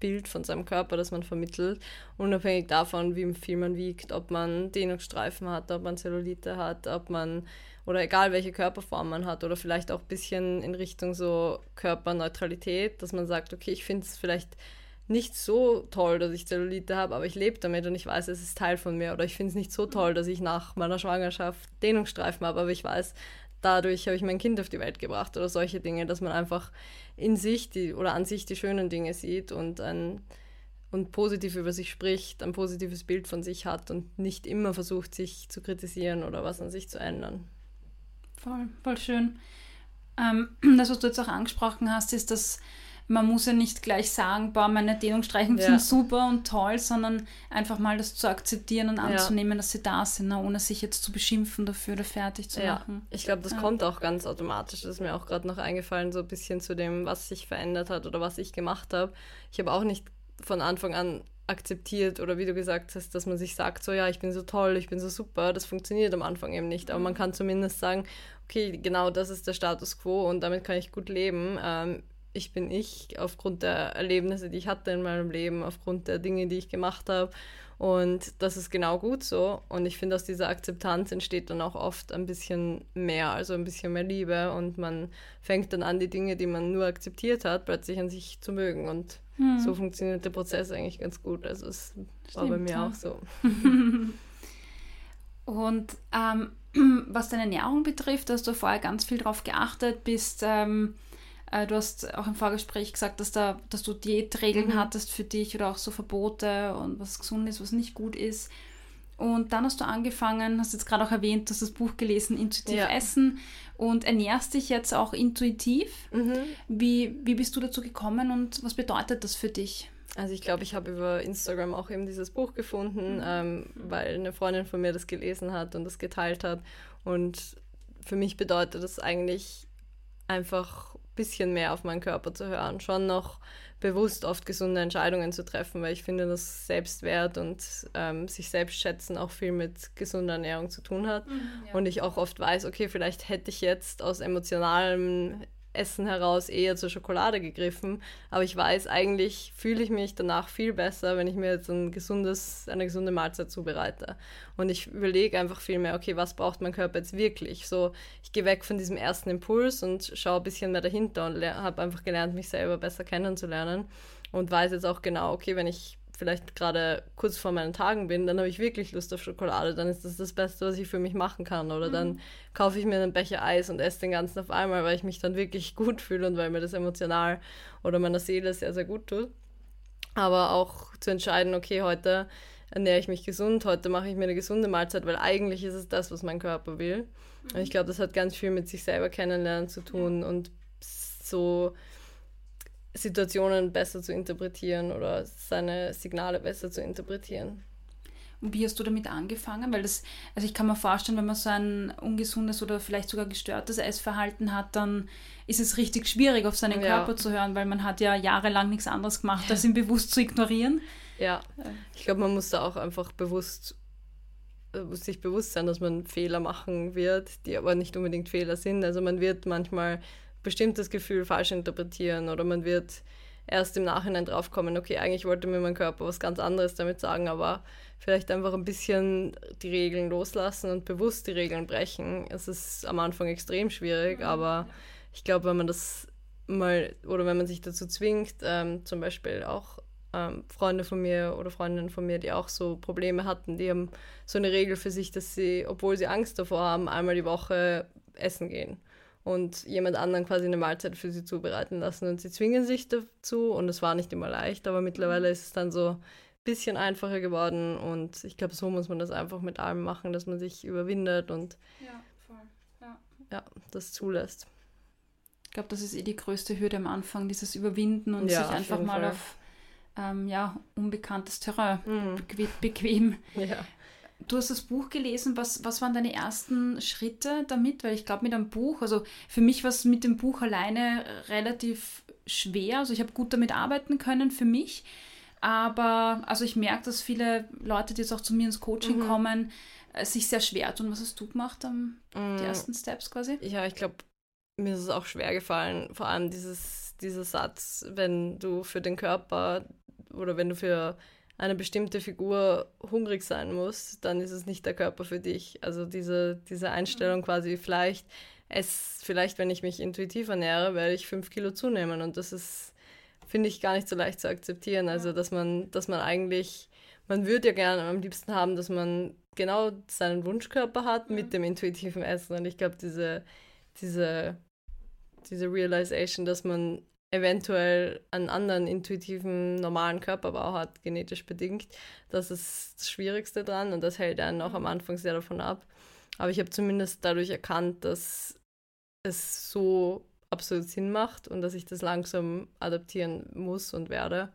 Bild von seinem Körper, das man vermittelt, unabhängig davon, wie viel man wiegt, ob man Dehnungsstreifen hat, ob man Zellulite hat, ob man oder egal welche Körperform man hat oder vielleicht auch ein bisschen in Richtung so Körperneutralität, dass man sagt, okay, ich finde es vielleicht nicht so toll, dass ich Zellulite habe, aber ich lebe damit und ich weiß, es ist Teil von mir. Oder ich finde es nicht so toll, dass ich nach meiner Schwangerschaft Dehnungsstreifen habe, aber ich weiß, dadurch habe ich mein Kind auf die Welt gebracht oder solche Dinge, dass man einfach in sich die oder an sich die schönen Dinge sieht und ein und positiv über sich spricht, ein positives Bild von sich hat und nicht immer versucht, sich zu kritisieren oder was an sich zu ändern. Voll, voll schön. Ähm, das, was du jetzt auch angesprochen hast, ist, dass man muss ja nicht gleich sagen, boah, meine Dehnungsstreichen ja. sind super und toll, sondern einfach mal das zu akzeptieren und anzunehmen, ja. dass sie da sind, ne, ohne sich jetzt zu beschimpfen dafür oder fertig zu ja. machen. Ich glaube, das kommt auch ganz automatisch. Das ist mir auch gerade noch eingefallen, so ein bisschen zu dem, was sich verändert hat oder was ich gemacht habe. Ich habe auch nicht von Anfang an akzeptiert oder wie du gesagt hast, dass man sich sagt, so ja, ich bin so toll, ich bin so super, das funktioniert am Anfang eben nicht. Aber man kann zumindest sagen, okay, genau das ist der Status quo und damit kann ich gut leben. Ähm, ich bin ich aufgrund der Erlebnisse, die ich hatte in meinem Leben, aufgrund der Dinge, die ich gemacht habe. Und das ist genau gut so. Und ich finde, aus dieser Akzeptanz entsteht dann auch oft ein bisschen mehr, also ein bisschen mehr Liebe. Und man fängt dann an, die Dinge, die man nur akzeptiert hat, plötzlich an sich zu mögen. Und hm. so funktioniert der Prozess eigentlich ganz gut. Also es Stimmt, war bei mir ja. auch so. Und ähm, was deine Ernährung betrifft, hast du vorher ganz viel darauf geachtet, bist ähm, äh, du hast auch im Vorgespräch gesagt, dass, da, dass du Diätregeln mhm. hattest für dich oder auch so Verbote und was gesund ist, was nicht gut ist. Und dann hast du angefangen, hast jetzt gerade auch erwähnt, dass das Buch gelesen, intuitiv ja. essen und ernährst dich jetzt auch intuitiv. Mhm. Wie, wie bist du dazu gekommen und was bedeutet das für dich? Also ich glaube, ich habe über Instagram auch eben dieses Buch gefunden, mhm. ähm, weil eine Freundin von mir das gelesen hat und das geteilt hat. Und für mich bedeutet das eigentlich einfach ein bisschen mehr auf meinen Körper zu hören, schon noch bewusst oft gesunde Entscheidungen zu treffen, weil ich finde, dass Selbstwert und ähm, sich selbst schätzen auch viel mit gesunder Ernährung zu tun hat. Mhm, ja. Und ich auch oft weiß, okay, vielleicht hätte ich jetzt aus emotionalem Essen heraus eher zur Schokolade gegriffen. Aber ich weiß, eigentlich fühle ich mich danach viel besser, wenn ich mir jetzt ein gesundes, eine gesunde Mahlzeit zubereite. Und ich überlege einfach viel mehr, okay, was braucht mein Körper jetzt wirklich? So, ich gehe weg von diesem ersten Impuls und schaue ein bisschen mehr dahinter und habe einfach gelernt, mich selber besser kennenzulernen. Und weiß jetzt auch genau, okay, wenn ich vielleicht gerade kurz vor meinen Tagen bin, dann habe ich wirklich Lust auf Schokolade, dann ist das das Beste, was ich für mich machen kann. Oder mhm. dann kaufe ich mir einen Becher Eis und esse den ganzen auf einmal, weil ich mich dann wirklich gut fühle und weil mir das emotional oder meiner Seele sehr, sehr gut tut. Aber auch zu entscheiden, okay, heute ernähre ich mich gesund, heute mache ich mir eine gesunde Mahlzeit, weil eigentlich ist es das, was mein Körper will. Mhm. Und ich glaube, das hat ganz viel mit sich selber kennenlernen zu tun und so Situationen besser zu interpretieren oder seine Signale besser zu interpretieren. Und wie hast du damit angefangen? Weil das, also ich kann mir vorstellen, wenn man so ein ungesundes oder vielleicht sogar gestörtes Essverhalten hat, dann ist es richtig schwierig, auf seinen ja. Körper zu hören, weil man hat ja jahrelang nichts anderes gemacht, als ihn bewusst zu ignorieren. Ja, ich glaube, man muss da auch einfach bewusst äh, sich bewusst sein, dass man Fehler machen wird, die aber nicht unbedingt Fehler sind. Also man wird manchmal bestimmtes Gefühl falsch interpretieren oder man wird erst im Nachhinein draufkommen, okay, eigentlich wollte mir mein Körper was ganz anderes damit sagen, aber vielleicht einfach ein bisschen die Regeln loslassen und bewusst die Regeln brechen. Es ist am Anfang extrem schwierig, aber ich glaube, wenn man das mal oder wenn man sich dazu zwingt, ähm, zum Beispiel auch ähm, Freunde von mir oder Freundinnen von mir, die auch so Probleme hatten, die haben so eine Regel für sich, dass sie, obwohl sie Angst davor haben, einmal die Woche essen gehen und jemand anderen quasi eine Mahlzeit für sie zubereiten lassen. Und sie zwingen sich dazu und es war nicht immer leicht, aber mittlerweile ist es dann so ein bisschen einfacher geworden und ich glaube, so muss man das einfach mit allem machen, dass man sich überwindet und ja, voll. Ja. ja das zulässt. Ich glaube, das ist eh die größte Hürde am Anfang, dieses Überwinden und ja, sich einfach mal Fall. auf ähm, ja, unbekanntes Terrain mhm. bequem ja. Du hast das Buch gelesen. Was, was waren deine ersten Schritte damit? Weil ich glaube, mit einem Buch, also für mich war es mit dem Buch alleine relativ schwer. Also ich habe gut damit arbeiten können für mich. Aber also ich merke, dass viele Leute, die jetzt auch zu mir ins Coaching mhm. kommen, äh, sich sehr schwer tun. Was hast du gemacht, um, mhm. die ersten Steps quasi? Ja, ich glaube, mir ist es auch schwer gefallen. Vor allem dieses, dieser Satz, wenn du für den Körper oder wenn du für eine bestimmte Figur hungrig sein muss, dann ist es nicht der Körper für dich. Also diese, diese Einstellung quasi vielleicht, es, vielleicht, wenn ich mich intuitiv ernähre, werde ich fünf Kilo zunehmen. Und das ist, finde ich, gar nicht so leicht zu akzeptieren. Also, dass man, dass man eigentlich, man würde ja gerne am liebsten haben, dass man genau seinen Wunschkörper hat mit dem intuitiven Essen. Und ich glaube, diese, diese, diese Realization, dass man eventuell einen anderen intuitiven, normalen Körperbau hat, genetisch bedingt. Das ist das Schwierigste dran und das hält einen auch am mhm. Anfang sehr davon ab. Aber ich habe zumindest dadurch erkannt, dass es so absolut Sinn macht und dass ich das langsam adaptieren muss und werde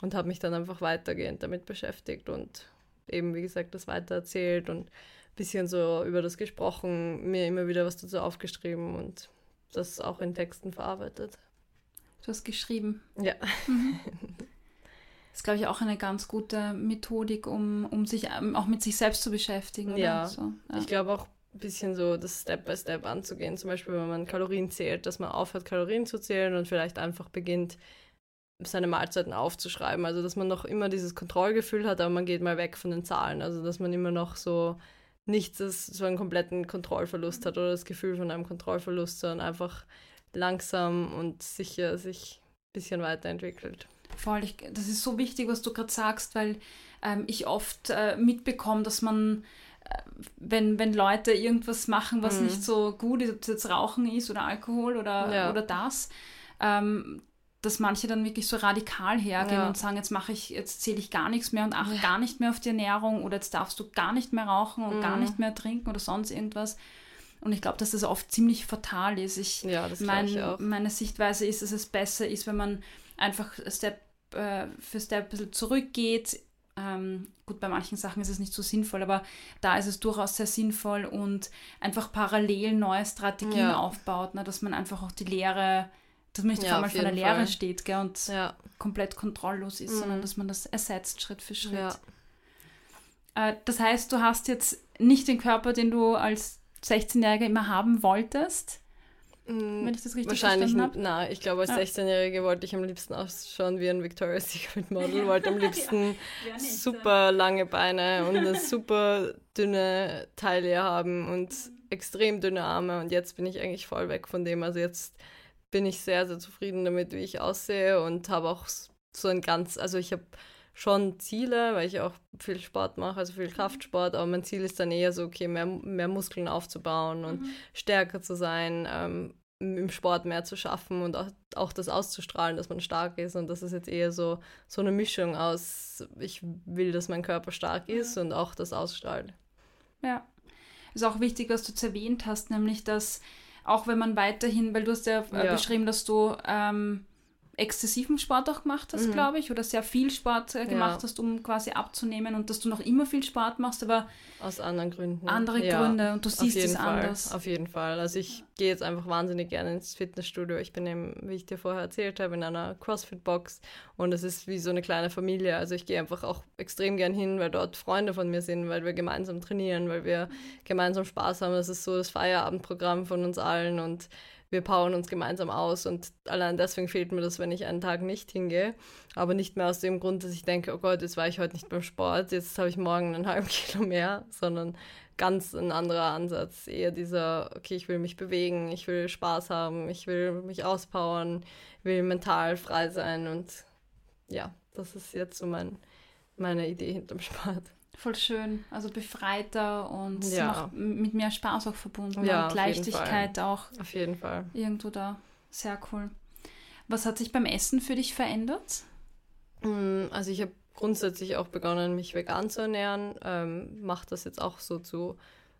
und habe mich dann einfach weitergehend damit beschäftigt und eben, wie gesagt, das weitererzählt und ein bisschen so über das gesprochen, mir immer wieder was dazu aufgeschrieben und das auch in Texten verarbeitet. Du hast geschrieben. Ja. Mhm. Das ist, glaube ich, auch eine ganz gute Methodik, um, um sich ähm, auch mit sich selbst zu beschäftigen. Oder? Ja. So, ja. ich glaube auch ein bisschen so das Step by Step anzugehen. Zum Beispiel, wenn man Kalorien zählt, dass man aufhört, Kalorien zu zählen und vielleicht einfach beginnt, seine Mahlzeiten aufzuschreiben. Also, dass man noch immer dieses Kontrollgefühl hat, aber man geht mal weg von den Zahlen. Also, dass man immer noch so nichts so einen kompletten Kontrollverlust hat oder das Gefühl von einem Kontrollverlust, sondern einfach langsam und sicher sich ein bisschen weiterentwickelt. Voll, ich, das ist so wichtig, was du gerade sagst, weil ähm, ich oft äh, mitbekomme, dass man, äh, wenn, wenn Leute irgendwas machen, was mhm. nicht so gut ist, ob es jetzt Rauchen ist oder Alkohol oder, ja. oder das, ähm, dass manche dann wirklich so radikal hergehen Ja. und sagen, jetzt mache ich, jetzt zähle ich gar nichts mehr und achte gar nicht mehr auf die Ernährung oder jetzt darfst du gar nicht mehr rauchen und Mhm. gar nicht mehr trinken oder sonst irgendwas. Und ich glaube, dass das oft ziemlich fatal ist. Ich, Ja, mein, ich auch. Meine Sichtweise ist, dass es besser ist, wenn man einfach Step äh, für Step ein bisschen zurückgeht. Ähm, gut, bei manchen Sachen ist es nicht so sinnvoll, aber da ist es durchaus sehr sinnvoll und einfach parallel neue Strategien Ja. aufbaut, ne, dass man einfach auch die Lehre, dass man nicht Ja, auf einmal vor der Lehre steht gell, und Ja, komplett kontrolllos ist, Mhm. sondern dass man das ersetzt Schritt für Schritt. ja. Äh, das heißt, du hast jetzt nicht den Körper, den du als 16-Jähriger immer haben wolltest, Mm, wenn ich das richtig Wahrscheinlich, verstanden habe. na, ich glaube, als Ja. 16-Jährige wollte ich am liebsten ausschauen wie ein Victoria's Secret Model, wollte am liebsten Wer nicht, super lange Beine und eine super dünne Taille haben und extrem dünne Arme und jetzt bin ich eigentlich voll weg von dem. Also jetzt bin ich sehr, sehr zufrieden damit, wie ich aussehe und habe auch so ein ganz, also ich habe schon Ziele, weil ich auch viel Sport mache, also viel Kraftsport, aber mein Ziel ist dann eher so, okay, mehr, mehr Muskeln aufzubauen und Mhm. stärker zu sein, ähm, im Sport mehr zu schaffen und auch, auch das auszustrahlen, dass man stark ist. Und das ist jetzt eher so, so eine Mischung aus, ich will, dass mein Körper stark ist und auch das ausstrahlt. Ja. Ist auch wichtig, was du jetzt erwähnt hast, nämlich dass auch wenn man weiterhin, weil du hast ja, äh, Ja. beschrieben, dass du ähm, exzessiven Sport auch gemacht hast, Mhm. glaube ich, oder sehr viel Sport äh, gemacht Ja. hast, um quasi abzunehmen und dass du noch immer viel Sport machst, aber Aus anderen Gründen. andere Ja, Gründe und du siehst es Fall, anders. auf jeden Fall. Also ich gehe jetzt einfach wahnsinnig gerne ins Fitnessstudio. Ich bin eben, wie ich dir vorher erzählt habe, in einer CrossFit-Box und es ist wie so eine kleine Familie. Also ich gehe einfach auch extrem gern hin, weil dort Freunde von mir sind, weil wir gemeinsam trainieren, weil wir gemeinsam Spaß haben. Das ist so das Feierabendprogramm von uns allen und wir powern uns gemeinsam aus und allein deswegen fehlt mir das, wenn ich einen Tag nicht hingehe. Aber nicht mehr aus dem Grund, dass ich denke, oh Gott, jetzt war ich heute nicht beim Sport, jetzt habe ich morgen einen halben Kilo mehr, sondern ganz ein anderer Ansatz. Eher dieser, okay, ich will mich bewegen, ich will Spaß haben, ich will mich auspowern, will mental frei sein und ja, das ist jetzt so mein, meine Idee hinterm Sport. Voll schön, also befreiter und Ja. mit mehr Spaß auch verbunden Ja, und Leichtigkeit auch Auf jeden Fall. irgendwo da. Sehr cool. Was hat sich beim Essen für dich verändert? Mm, Also ich habe grundsätzlich auch begonnen, mich vegan zu ernähren. Ähm, Mache das jetzt auch so zu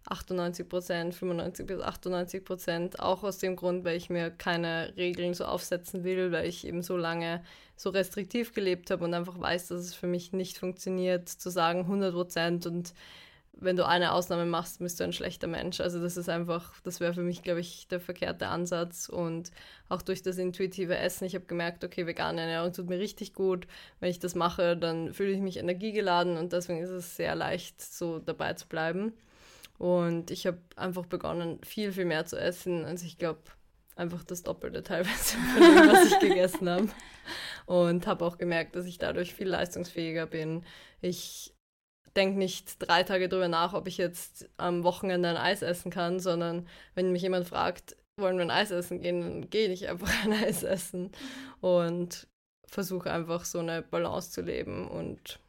98 Prozent, 95 bis 98 Prozent. Auch aus dem Grund, weil ich mir keine Regeln so aufsetzen will, weil ich eben so lange so restriktiv gelebt habe und einfach weiß, dass es für mich nicht funktioniert, zu sagen 100 Prozent und wenn du eine Ausnahme machst, bist du ein schlechter Mensch. Also das ist einfach, das wäre für mich, glaube ich, der verkehrte Ansatz. Und auch durch das intuitive Essen, ich habe gemerkt, okay, vegane Ernährung tut mir richtig gut. Wenn ich das mache, dann fühle ich mich energiegeladen und deswegen ist es sehr leicht, so dabei zu bleiben. Und ich habe einfach begonnen, viel, viel mehr zu essen. Also ich glaube, einfach das Doppelte teilweise von dem, was ich gegessen habe. Und habe auch gemerkt, dass ich dadurch viel leistungsfähiger bin. Ich denke nicht drei Tage drüber nach, ob ich jetzt am Wochenende ein Eis essen kann, sondern wenn mich jemand fragt, wollen wir ein Eis essen gehen, dann gehe ich einfach ein Eis essen und versuche einfach so eine Balance zu leben und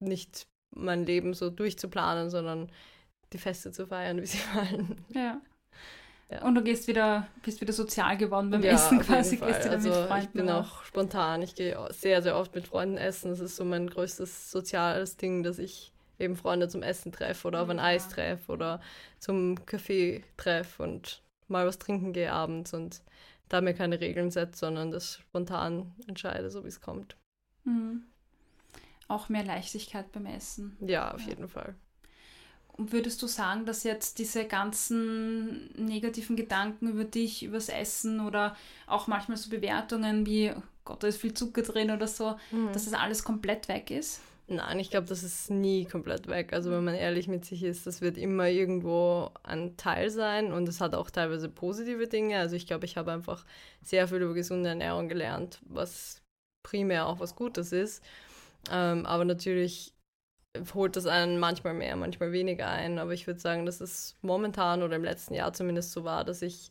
nicht mein Leben so durchzuplanen, sondern die Feste zu feiern, wie sie fallen. Ja. Ja. Und du gehst wieder, bist wieder sozial geworden beim Ja, Essen quasi, gehst wieder also mit Freunden ich bin raus. auch spontan. Ich gehe sehr, sehr oft mit Freunden essen. Das ist so mein größtes soziales Ding, dass ich eben Freunde zum Essen treffe oder auf ein. Eis treffe oder zum Kaffee treffe und mal was trinken gehe abends und da mir keine Regeln setze, sondern das spontan entscheide, so wie es kommt. Mhm. Auch mehr Leichtigkeit beim Essen. Ja, auf Ja. jeden Fall. Würdest du sagen, dass jetzt diese ganzen negativen Gedanken über dich, übers Essen oder auch manchmal so Bewertungen wie, oh Gott, da ist viel Zucker drin oder so, Mhm. dass das alles komplett weg ist? Nein, ich glaube, das ist nie komplett weg. Also wenn man ehrlich mit sich ist, das wird immer irgendwo ein Teil sein und es hat auch teilweise positive Dinge. Also ich glaube, ich habe einfach sehr viel über gesunde Ernährung gelernt, was primär auch was Gutes ist. Ähm, aber natürlich holt das einen manchmal mehr, manchmal weniger ein. Aber ich würde sagen, dass es momentan oder im letzten Jahr zumindest so war, dass ich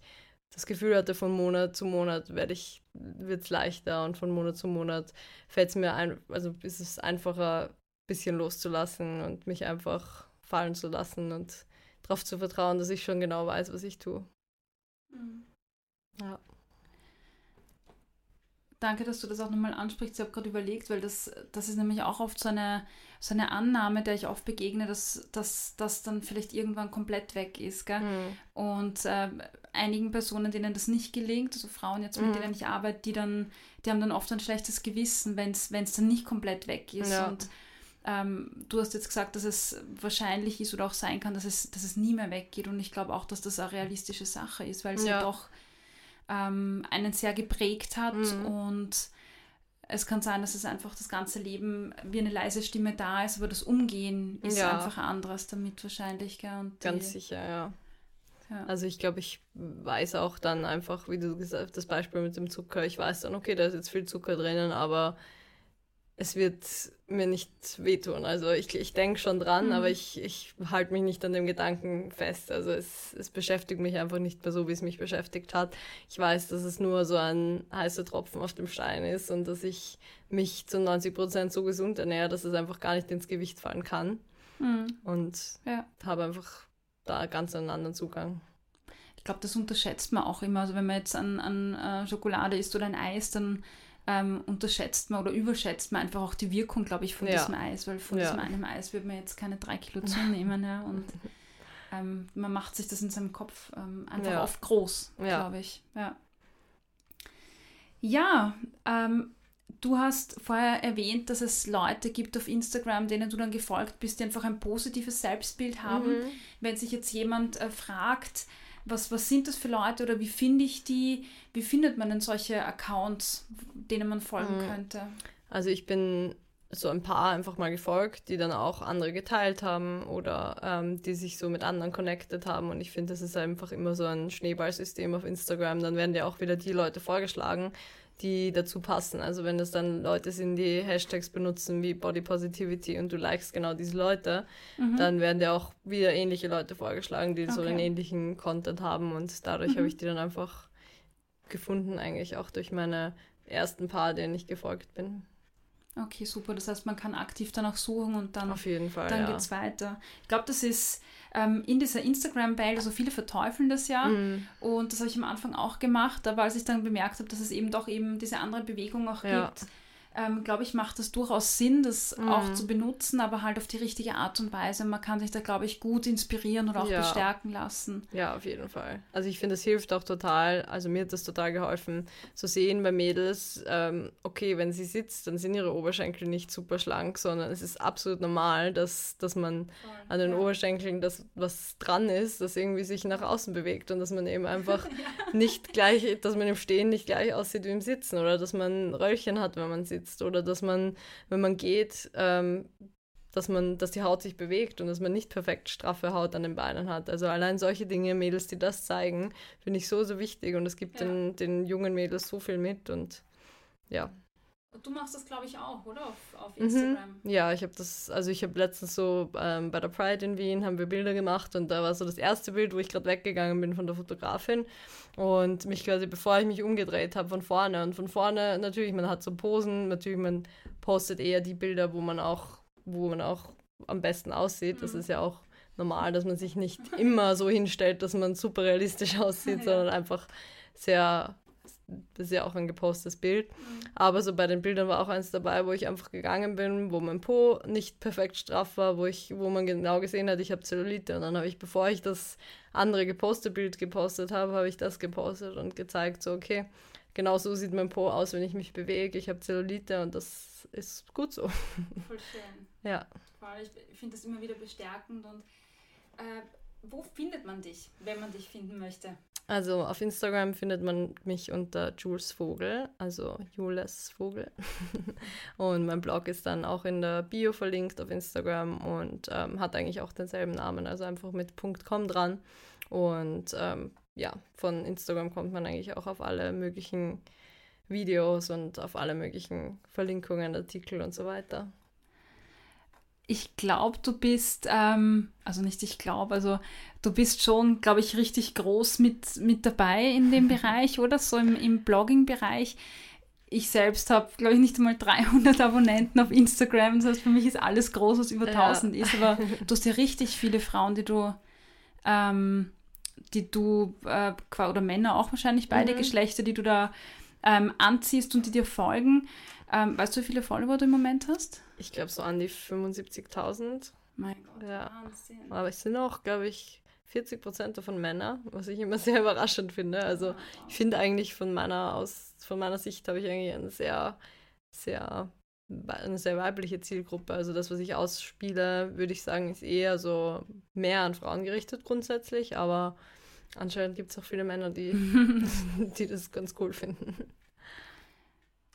das Gefühl hatte, von Monat zu Monat werde ich, wird es leichter und von Monat zu Monat fällt es mir ein, also ist es einfacher, ein bisschen loszulassen und mich einfach fallen zu lassen und darauf zu vertrauen, dass ich schon genau weiß, was ich tue. Ja. Danke, dass du das auch nochmal ansprichst. Ich habe gerade überlegt, weil das, das ist nämlich auch oft so eine, so eine Annahme, der ich oft begegne, dass das dann vielleicht irgendwann komplett weg ist. Gell? Mhm. Und äh, einigen Personen, denen das nicht gelingt, also Frauen jetzt, mit mhm. denen ich arbeite, die dann, die haben dann oft ein schlechtes Gewissen, wenn es dann nicht komplett weg ist. Ja. Und ähm, du hast jetzt gesagt, dass es wahrscheinlich ist oder auch sein kann, dass es, dass es nie mehr weggeht. Und ich glaube auch, dass das eine realistische Sache ist, weil es ja, ja doch ähm, einen sehr geprägt hat mhm. und es kann sein, dass es einfach das ganze Leben wie eine leise Stimme da ist, aber das Umgehen ist ja. einfach anderes damit wahrscheinlich. Gell? Ganz sicher, ja. ja. Also ich glaube, ich weiß auch dann einfach, wie du gesagt hast, das Beispiel mit dem Zucker, ich weiß dann, okay, da ist jetzt viel Zucker drinnen, aber es wird mir nicht wehtun. Also ich, ich denke schon dran, mhm. aber ich, ich halte mich nicht an dem Gedanken fest. Also es, es beschäftigt mich einfach nicht mehr so, wie es mich beschäftigt hat. Ich weiß, dass es nur so ein heißer Tropfen auf dem Stein ist und dass ich mich zu 90 Prozent so gesund ernähre, dass es einfach gar nicht ins Gewicht fallen kann. Mhm. Und ja. habe einfach da ganz einen anderen Zugang. Ich glaube, das unterschätzt man auch immer. Also wenn man jetzt an, an uh, Schokolade isst oder ein Eis, dann ähm, unterschätzt man oder überschätzt man einfach auch die Wirkung, glaube ich, von ja. diesem Eis, weil von ja. diesem einen Eis wird man jetzt keine drei Kilo zunehmen. ja, und ähm, man macht sich das in seinem Kopf ähm, einfach ja. oft groß, glaube ich. Ja, ja ähm, du hast vorher erwähnt, dass es Leute gibt auf Instagram, denen du dann gefolgt bist, die einfach ein positives Selbstbild haben. Mhm. Wenn sich jetzt jemand äh, fragt, was, was sind das für Leute oder wie finde ich die? Wie findet man denn solche Accounts, denen man folgen mhm. könnte? Also ich bin so ein paar einfach mal gefolgt, die dann auch andere geteilt haben oder ähm, die sich so mit anderen connected haben. Und ich finde, das ist einfach immer so ein Schneeballsystem auf Instagram. Dann werden dir auch wieder die Leute vorgeschlagen, die dazu passen. Also wenn das dann Leute sind, die Hashtags benutzen wie Body Positivity und du likest genau diese Leute, mhm. dann werden dir auch wieder ähnliche Leute vorgeschlagen, die okay. so einen ähnlichen Content haben und dadurch mhm. habe ich die dann einfach gefunden, eigentlich auch durch meine ersten paar, denen ich gefolgt bin. Okay, super. Das heißt, man kann aktiv danach suchen und dann, Auf jeden Fall, dann ja. geht es weiter. Ich glaube, das ist ähm, in dieser Instagram-Welt, also viele verteufeln das ja mm. und das habe ich am Anfang auch gemacht, aber als ich dann bemerkt habe, dass es eben doch eben diese andere Bewegung auch ja. gibt, ähm, glaube ich, macht es durchaus Sinn, das mhm. auch zu benutzen, aber halt auf die richtige Art und Weise. Man kann sich da, glaube ich, gut inspirieren oder auch ja. bestärken lassen. Ja, auf jeden Fall. Also ich finde, es hilft auch total, also mir hat das total geholfen, zu sehen bei Mädels, ähm, okay, wenn sie sitzt, dann sind ihre Oberschenkel nicht super schlank, sondern es ist absolut normal, dass, dass man Voll. an den ja. Oberschenkeln das, was dran ist, das irgendwie sich nach außen bewegt und dass man eben einfach ja. nicht gleich, dass man im Stehen nicht gleich aussieht wie im Sitzen oder dass man Röllchen hat, wenn man sitzt sitzt oder dass man, wenn man geht, ähm, dass man, dass die Haut sich bewegt und dass man nicht perfekt straffe Haut an den Beinen hat. Also allein solche Dinge, Mädels, die das zeigen, finde ich so, so wichtig und es gibt ja. den, den jungen Mädels so viel mit und ja. Du machst das, glaube ich, auch, oder? Auf, auf mhm. Instagram. Mhm. Ja, ich habe das, also ich habe letztens so ähm, bei der Pride in Wien haben wir Bilder gemacht und da war so das erste Bild, wo ich gerade weggegangen bin von der Fotografin und mich quasi, bevor ich mich umgedreht habe, von vorne. Und von vorne natürlich, man hat so Posen, natürlich, man postet eher die Bilder, wo man auch, wo man auch am besten aussieht. Mhm. Das ist ja auch normal, dass man sich nicht immer so hinstellt, dass man super realistisch aussieht, ja. sondern einfach sehr das ist ja auch ein gepostetes Bild. Mhm. Aber so bei den Bildern war auch eins dabei, wo ich einfach gegangen bin, wo mein Po nicht perfekt straff war, wo ich, wo man genau gesehen hat, ich habe Zellulite. Und dann habe ich, bevor ich das andere gepostete Bild gepostet habe, habe ich das gepostet und gezeigt, so okay, genau so sieht mein Po aus, wenn ich mich bewege. Ich habe Zellulite und das ist gut so. Voll schön. Ja. Ich finde das immer wieder bestärkend und äh, wo findet man dich, wenn man dich finden möchte? Also auf Instagram findet man mich unter Jules Vogel, also Jules Vogel. und mein Blog ist dann auch in der Bio verlinkt auf Instagram und ähm, hat eigentlich auch denselben Namen, also einfach mit .com dran. Und ähm, ja, von Instagram kommt man eigentlich auch auf alle möglichen Videos und auf alle möglichen Verlinkungen, Artikel und so weiter ich glaube, du bist, ähm, also nicht ich glaube, also du bist schon, glaube ich, richtig groß mit, mit dabei in dem Bereich, oder? So im, im Blogging-Bereich. Ich selbst habe, glaube ich, nicht einmal 300 Abonnenten auf Instagram. Das heißt, für mich ist alles groß, was über 1000 ja. ist. Aber du hast ja richtig viele Frauen, die du, ähm, die du, äh, oder Männer auch wahrscheinlich, beide mhm. Geschlechter, die du da ähm, anziehst und die dir folgen. Ähm, weißt du, wie viele Follower du im Moment hast? Ich glaube so an die 75.000. Mein Gott, ja. Wahnsinn. Aber es sind auch, glaube ich, 40 Prozent davon Männer, was ich immer sehr überraschend finde. Also ich finde eigentlich von meiner aus, von meiner Sicht habe ich eigentlich eine sehr, sehr eine sehr weibliche Zielgruppe. Also das, was ich ausspiele, würde ich sagen, ist eher so mehr an Frauen gerichtet grundsätzlich, aber anscheinend gibt es auch viele Männer, die, die das ganz cool finden.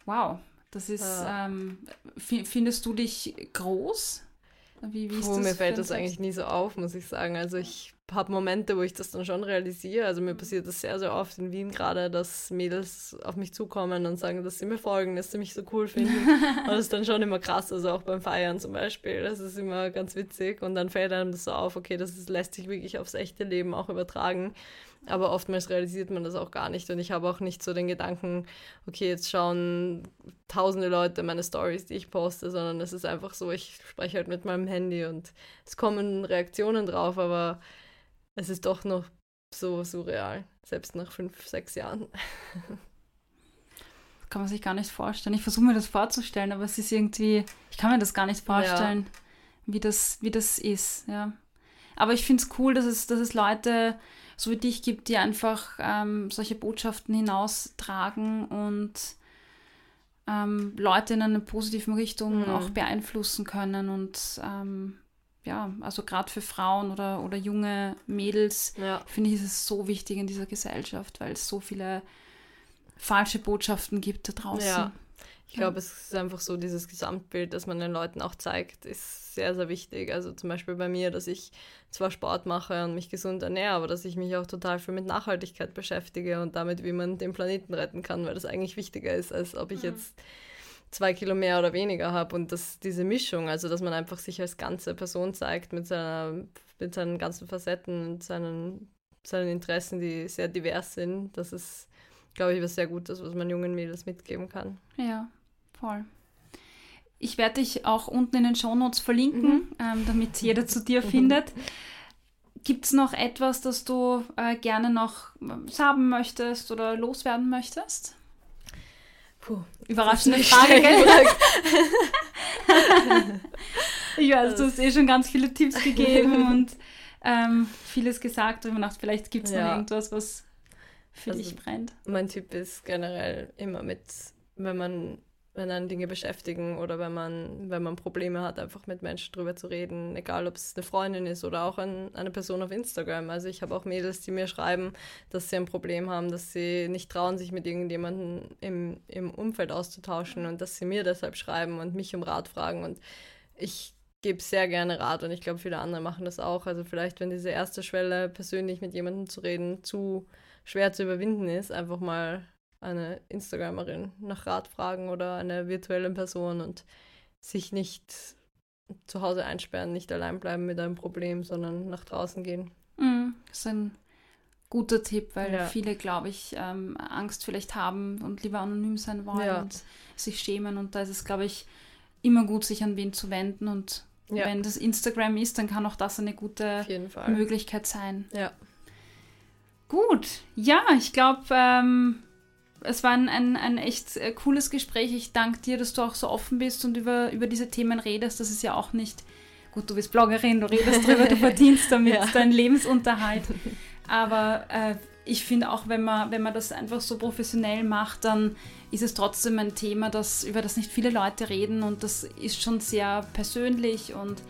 Wow, das ist, ja. ähm, findest du dich groß? Wie, wie Puh, mir fällt das eigentlich nie so auf, muss ich sagen. Also ich habe Momente, wo ich das dann schon realisiere. Also mir passiert das sehr, sehr oft in Wien gerade, dass Mädels auf mich zukommen und sagen, dass sie mir folgen, dass sie mich so cool finden. und das ist dann schon immer krass, also auch beim Feiern zum Beispiel. Das ist immer ganz witzig und dann fällt einem das so auf, okay, das ist, lässt sich wirklich aufs echte Leben auch übertragen. Aber oftmals realisiert man das auch gar nicht. Und ich habe auch nicht so den Gedanken, okay, jetzt schauen tausende Leute meine Stories, die ich poste, sondern es ist einfach so, ich spreche halt mit meinem Handy und es kommen Reaktionen drauf, aber es ist doch noch so surreal, selbst nach fünf, sechs Jahren. Kann man sich gar nicht vorstellen. Ich versuche mir das vorzustellen, aber es ist irgendwie, ich kann mir das gar nicht vorstellen, ja. wie, das, wie das ist, ja. Aber ich finde es cool, dass es, dass es Leute so wie dich gibt, die einfach ähm, solche Botschaften hinaustragen und ähm, Leute in eine positive Richtung mhm. auch beeinflussen können und ähm, ja, also gerade für Frauen oder, oder junge Mädels, ja. finde ich, ist es so wichtig in dieser Gesellschaft, weil es so viele falsche Botschaften gibt da draußen. Ja. Ich glaube, es ist einfach so, dieses Gesamtbild, das man den Leuten auch zeigt, ist sehr, sehr wichtig. Also zum Beispiel bei mir, dass ich zwar Sport mache und mich gesund ernähre, aber dass ich mich auch total viel mit Nachhaltigkeit beschäftige und damit, wie man den Planeten retten kann, weil das eigentlich wichtiger ist, als ob ich mhm. jetzt zwei Kilo mehr oder weniger habe und dass diese Mischung, also dass man einfach sich als ganze Person zeigt mit, seiner, mit seinen ganzen Facetten und seinen, seinen Interessen, die sehr divers sind, das ist, glaube ich, was sehr Gutes, was man jungen Mädels mitgeben kann. Ja, voll. Ich werde dich auch unten in den Shownotes verlinken, mhm. ähm, damit jeder zu dir findet. Gibt es noch etwas, das du äh, gerne noch haben möchtest oder loswerden möchtest? Puh, Überraschende Frage, gell? ich weiß, du hast eh schon ganz viele Tipps gegeben und ähm, vieles gesagt. Und ich dachte, vielleicht gibt es ja. noch irgendwas, was für also dich brennt. Mein Tipp ist generell immer mit, wenn man wenn einen Dinge beschäftigen oder wenn man, wenn man Probleme hat, einfach mit Menschen drüber zu reden, egal ob es eine Freundin ist oder auch ein, eine Person auf Instagram. Also ich habe auch Mädels, die mir schreiben, dass sie ein Problem haben, dass sie nicht trauen, sich mit irgendjemandem im, im Umfeld auszutauschen und dass sie mir deshalb schreiben und mich um Rat fragen. Und ich gebe sehr gerne Rat und ich glaube, viele andere machen das auch. Also vielleicht, wenn diese erste Schwelle, persönlich mit jemandem zu reden, zu schwer zu überwinden ist, einfach mal eine Instagramerin nach Rat fragen oder eine virtuelle Person und sich nicht zu Hause einsperren, nicht allein bleiben mit einem Problem, sondern nach draußen gehen. Mm, das ist ein guter Tipp, weil ja. viele, glaube ich, ähm, Angst vielleicht haben und lieber anonym sein wollen ja. und sich schämen. Und da ist es, glaube ich, immer gut, sich an wen zu wenden. Und ja. wenn das Instagram ist, dann kann auch das eine gute Möglichkeit sein. Ja. Gut, ja, ich glaube, ähm, es war ein, ein, ein echt äh, cooles Gespräch. Ich danke dir, dass du auch so offen bist und über, über diese Themen redest. Das ist ja auch nicht, gut, du bist Bloggerin, du redest darüber, du verdienst damit ja. deinen Lebensunterhalt. Aber äh, ich finde auch, wenn man, wenn man das einfach so professionell macht, dann ist es trotzdem ein Thema, das, über das nicht viele Leute reden und das ist schon sehr persönlich und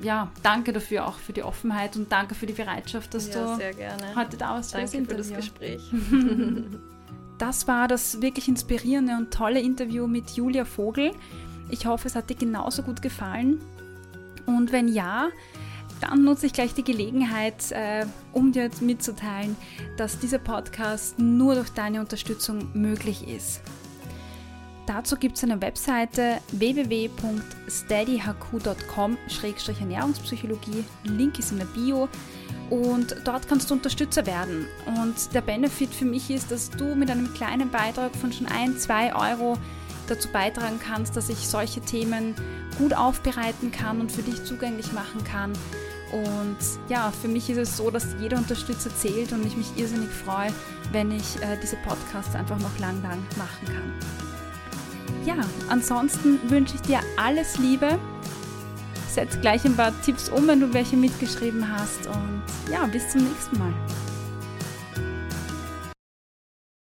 ja, danke dafür auch für die Offenheit und danke für die Bereitschaft, dass ja, du heute da warst. Danke für das, für das Gespräch. Das war das wirklich inspirierende und tolle Interview mit Julia Vogel. Ich hoffe, es hat dir genauso gut gefallen. Und wenn ja, dann nutze ich gleich die Gelegenheit, äh, um dir mitzuteilen, dass dieser Podcast nur durch deine Unterstützung möglich ist. Dazu gibt es eine Webseite www.steadyhq.com-ernährungspsychologie. Link ist in der Bio und dort kannst du Unterstützer werden. Und der Benefit für mich ist, dass du mit einem kleinen Beitrag von schon 1, 2 Euro dazu beitragen kannst, dass ich solche Themen gut aufbereiten kann und für dich zugänglich machen kann. Und ja, für mich ist es so, dass jeder Unterstützer zählt und ich mich irrsinnig freue, wenn ich äh, diese Podcasts einfach noch lang, lang machen kann. Ja, ansonsten wünsche ich dir alles Liebe. Setz gleich ein paar Tipps um, wenn du welche mitgeschrieben hast. Und ja, bis zum nächsten Mal.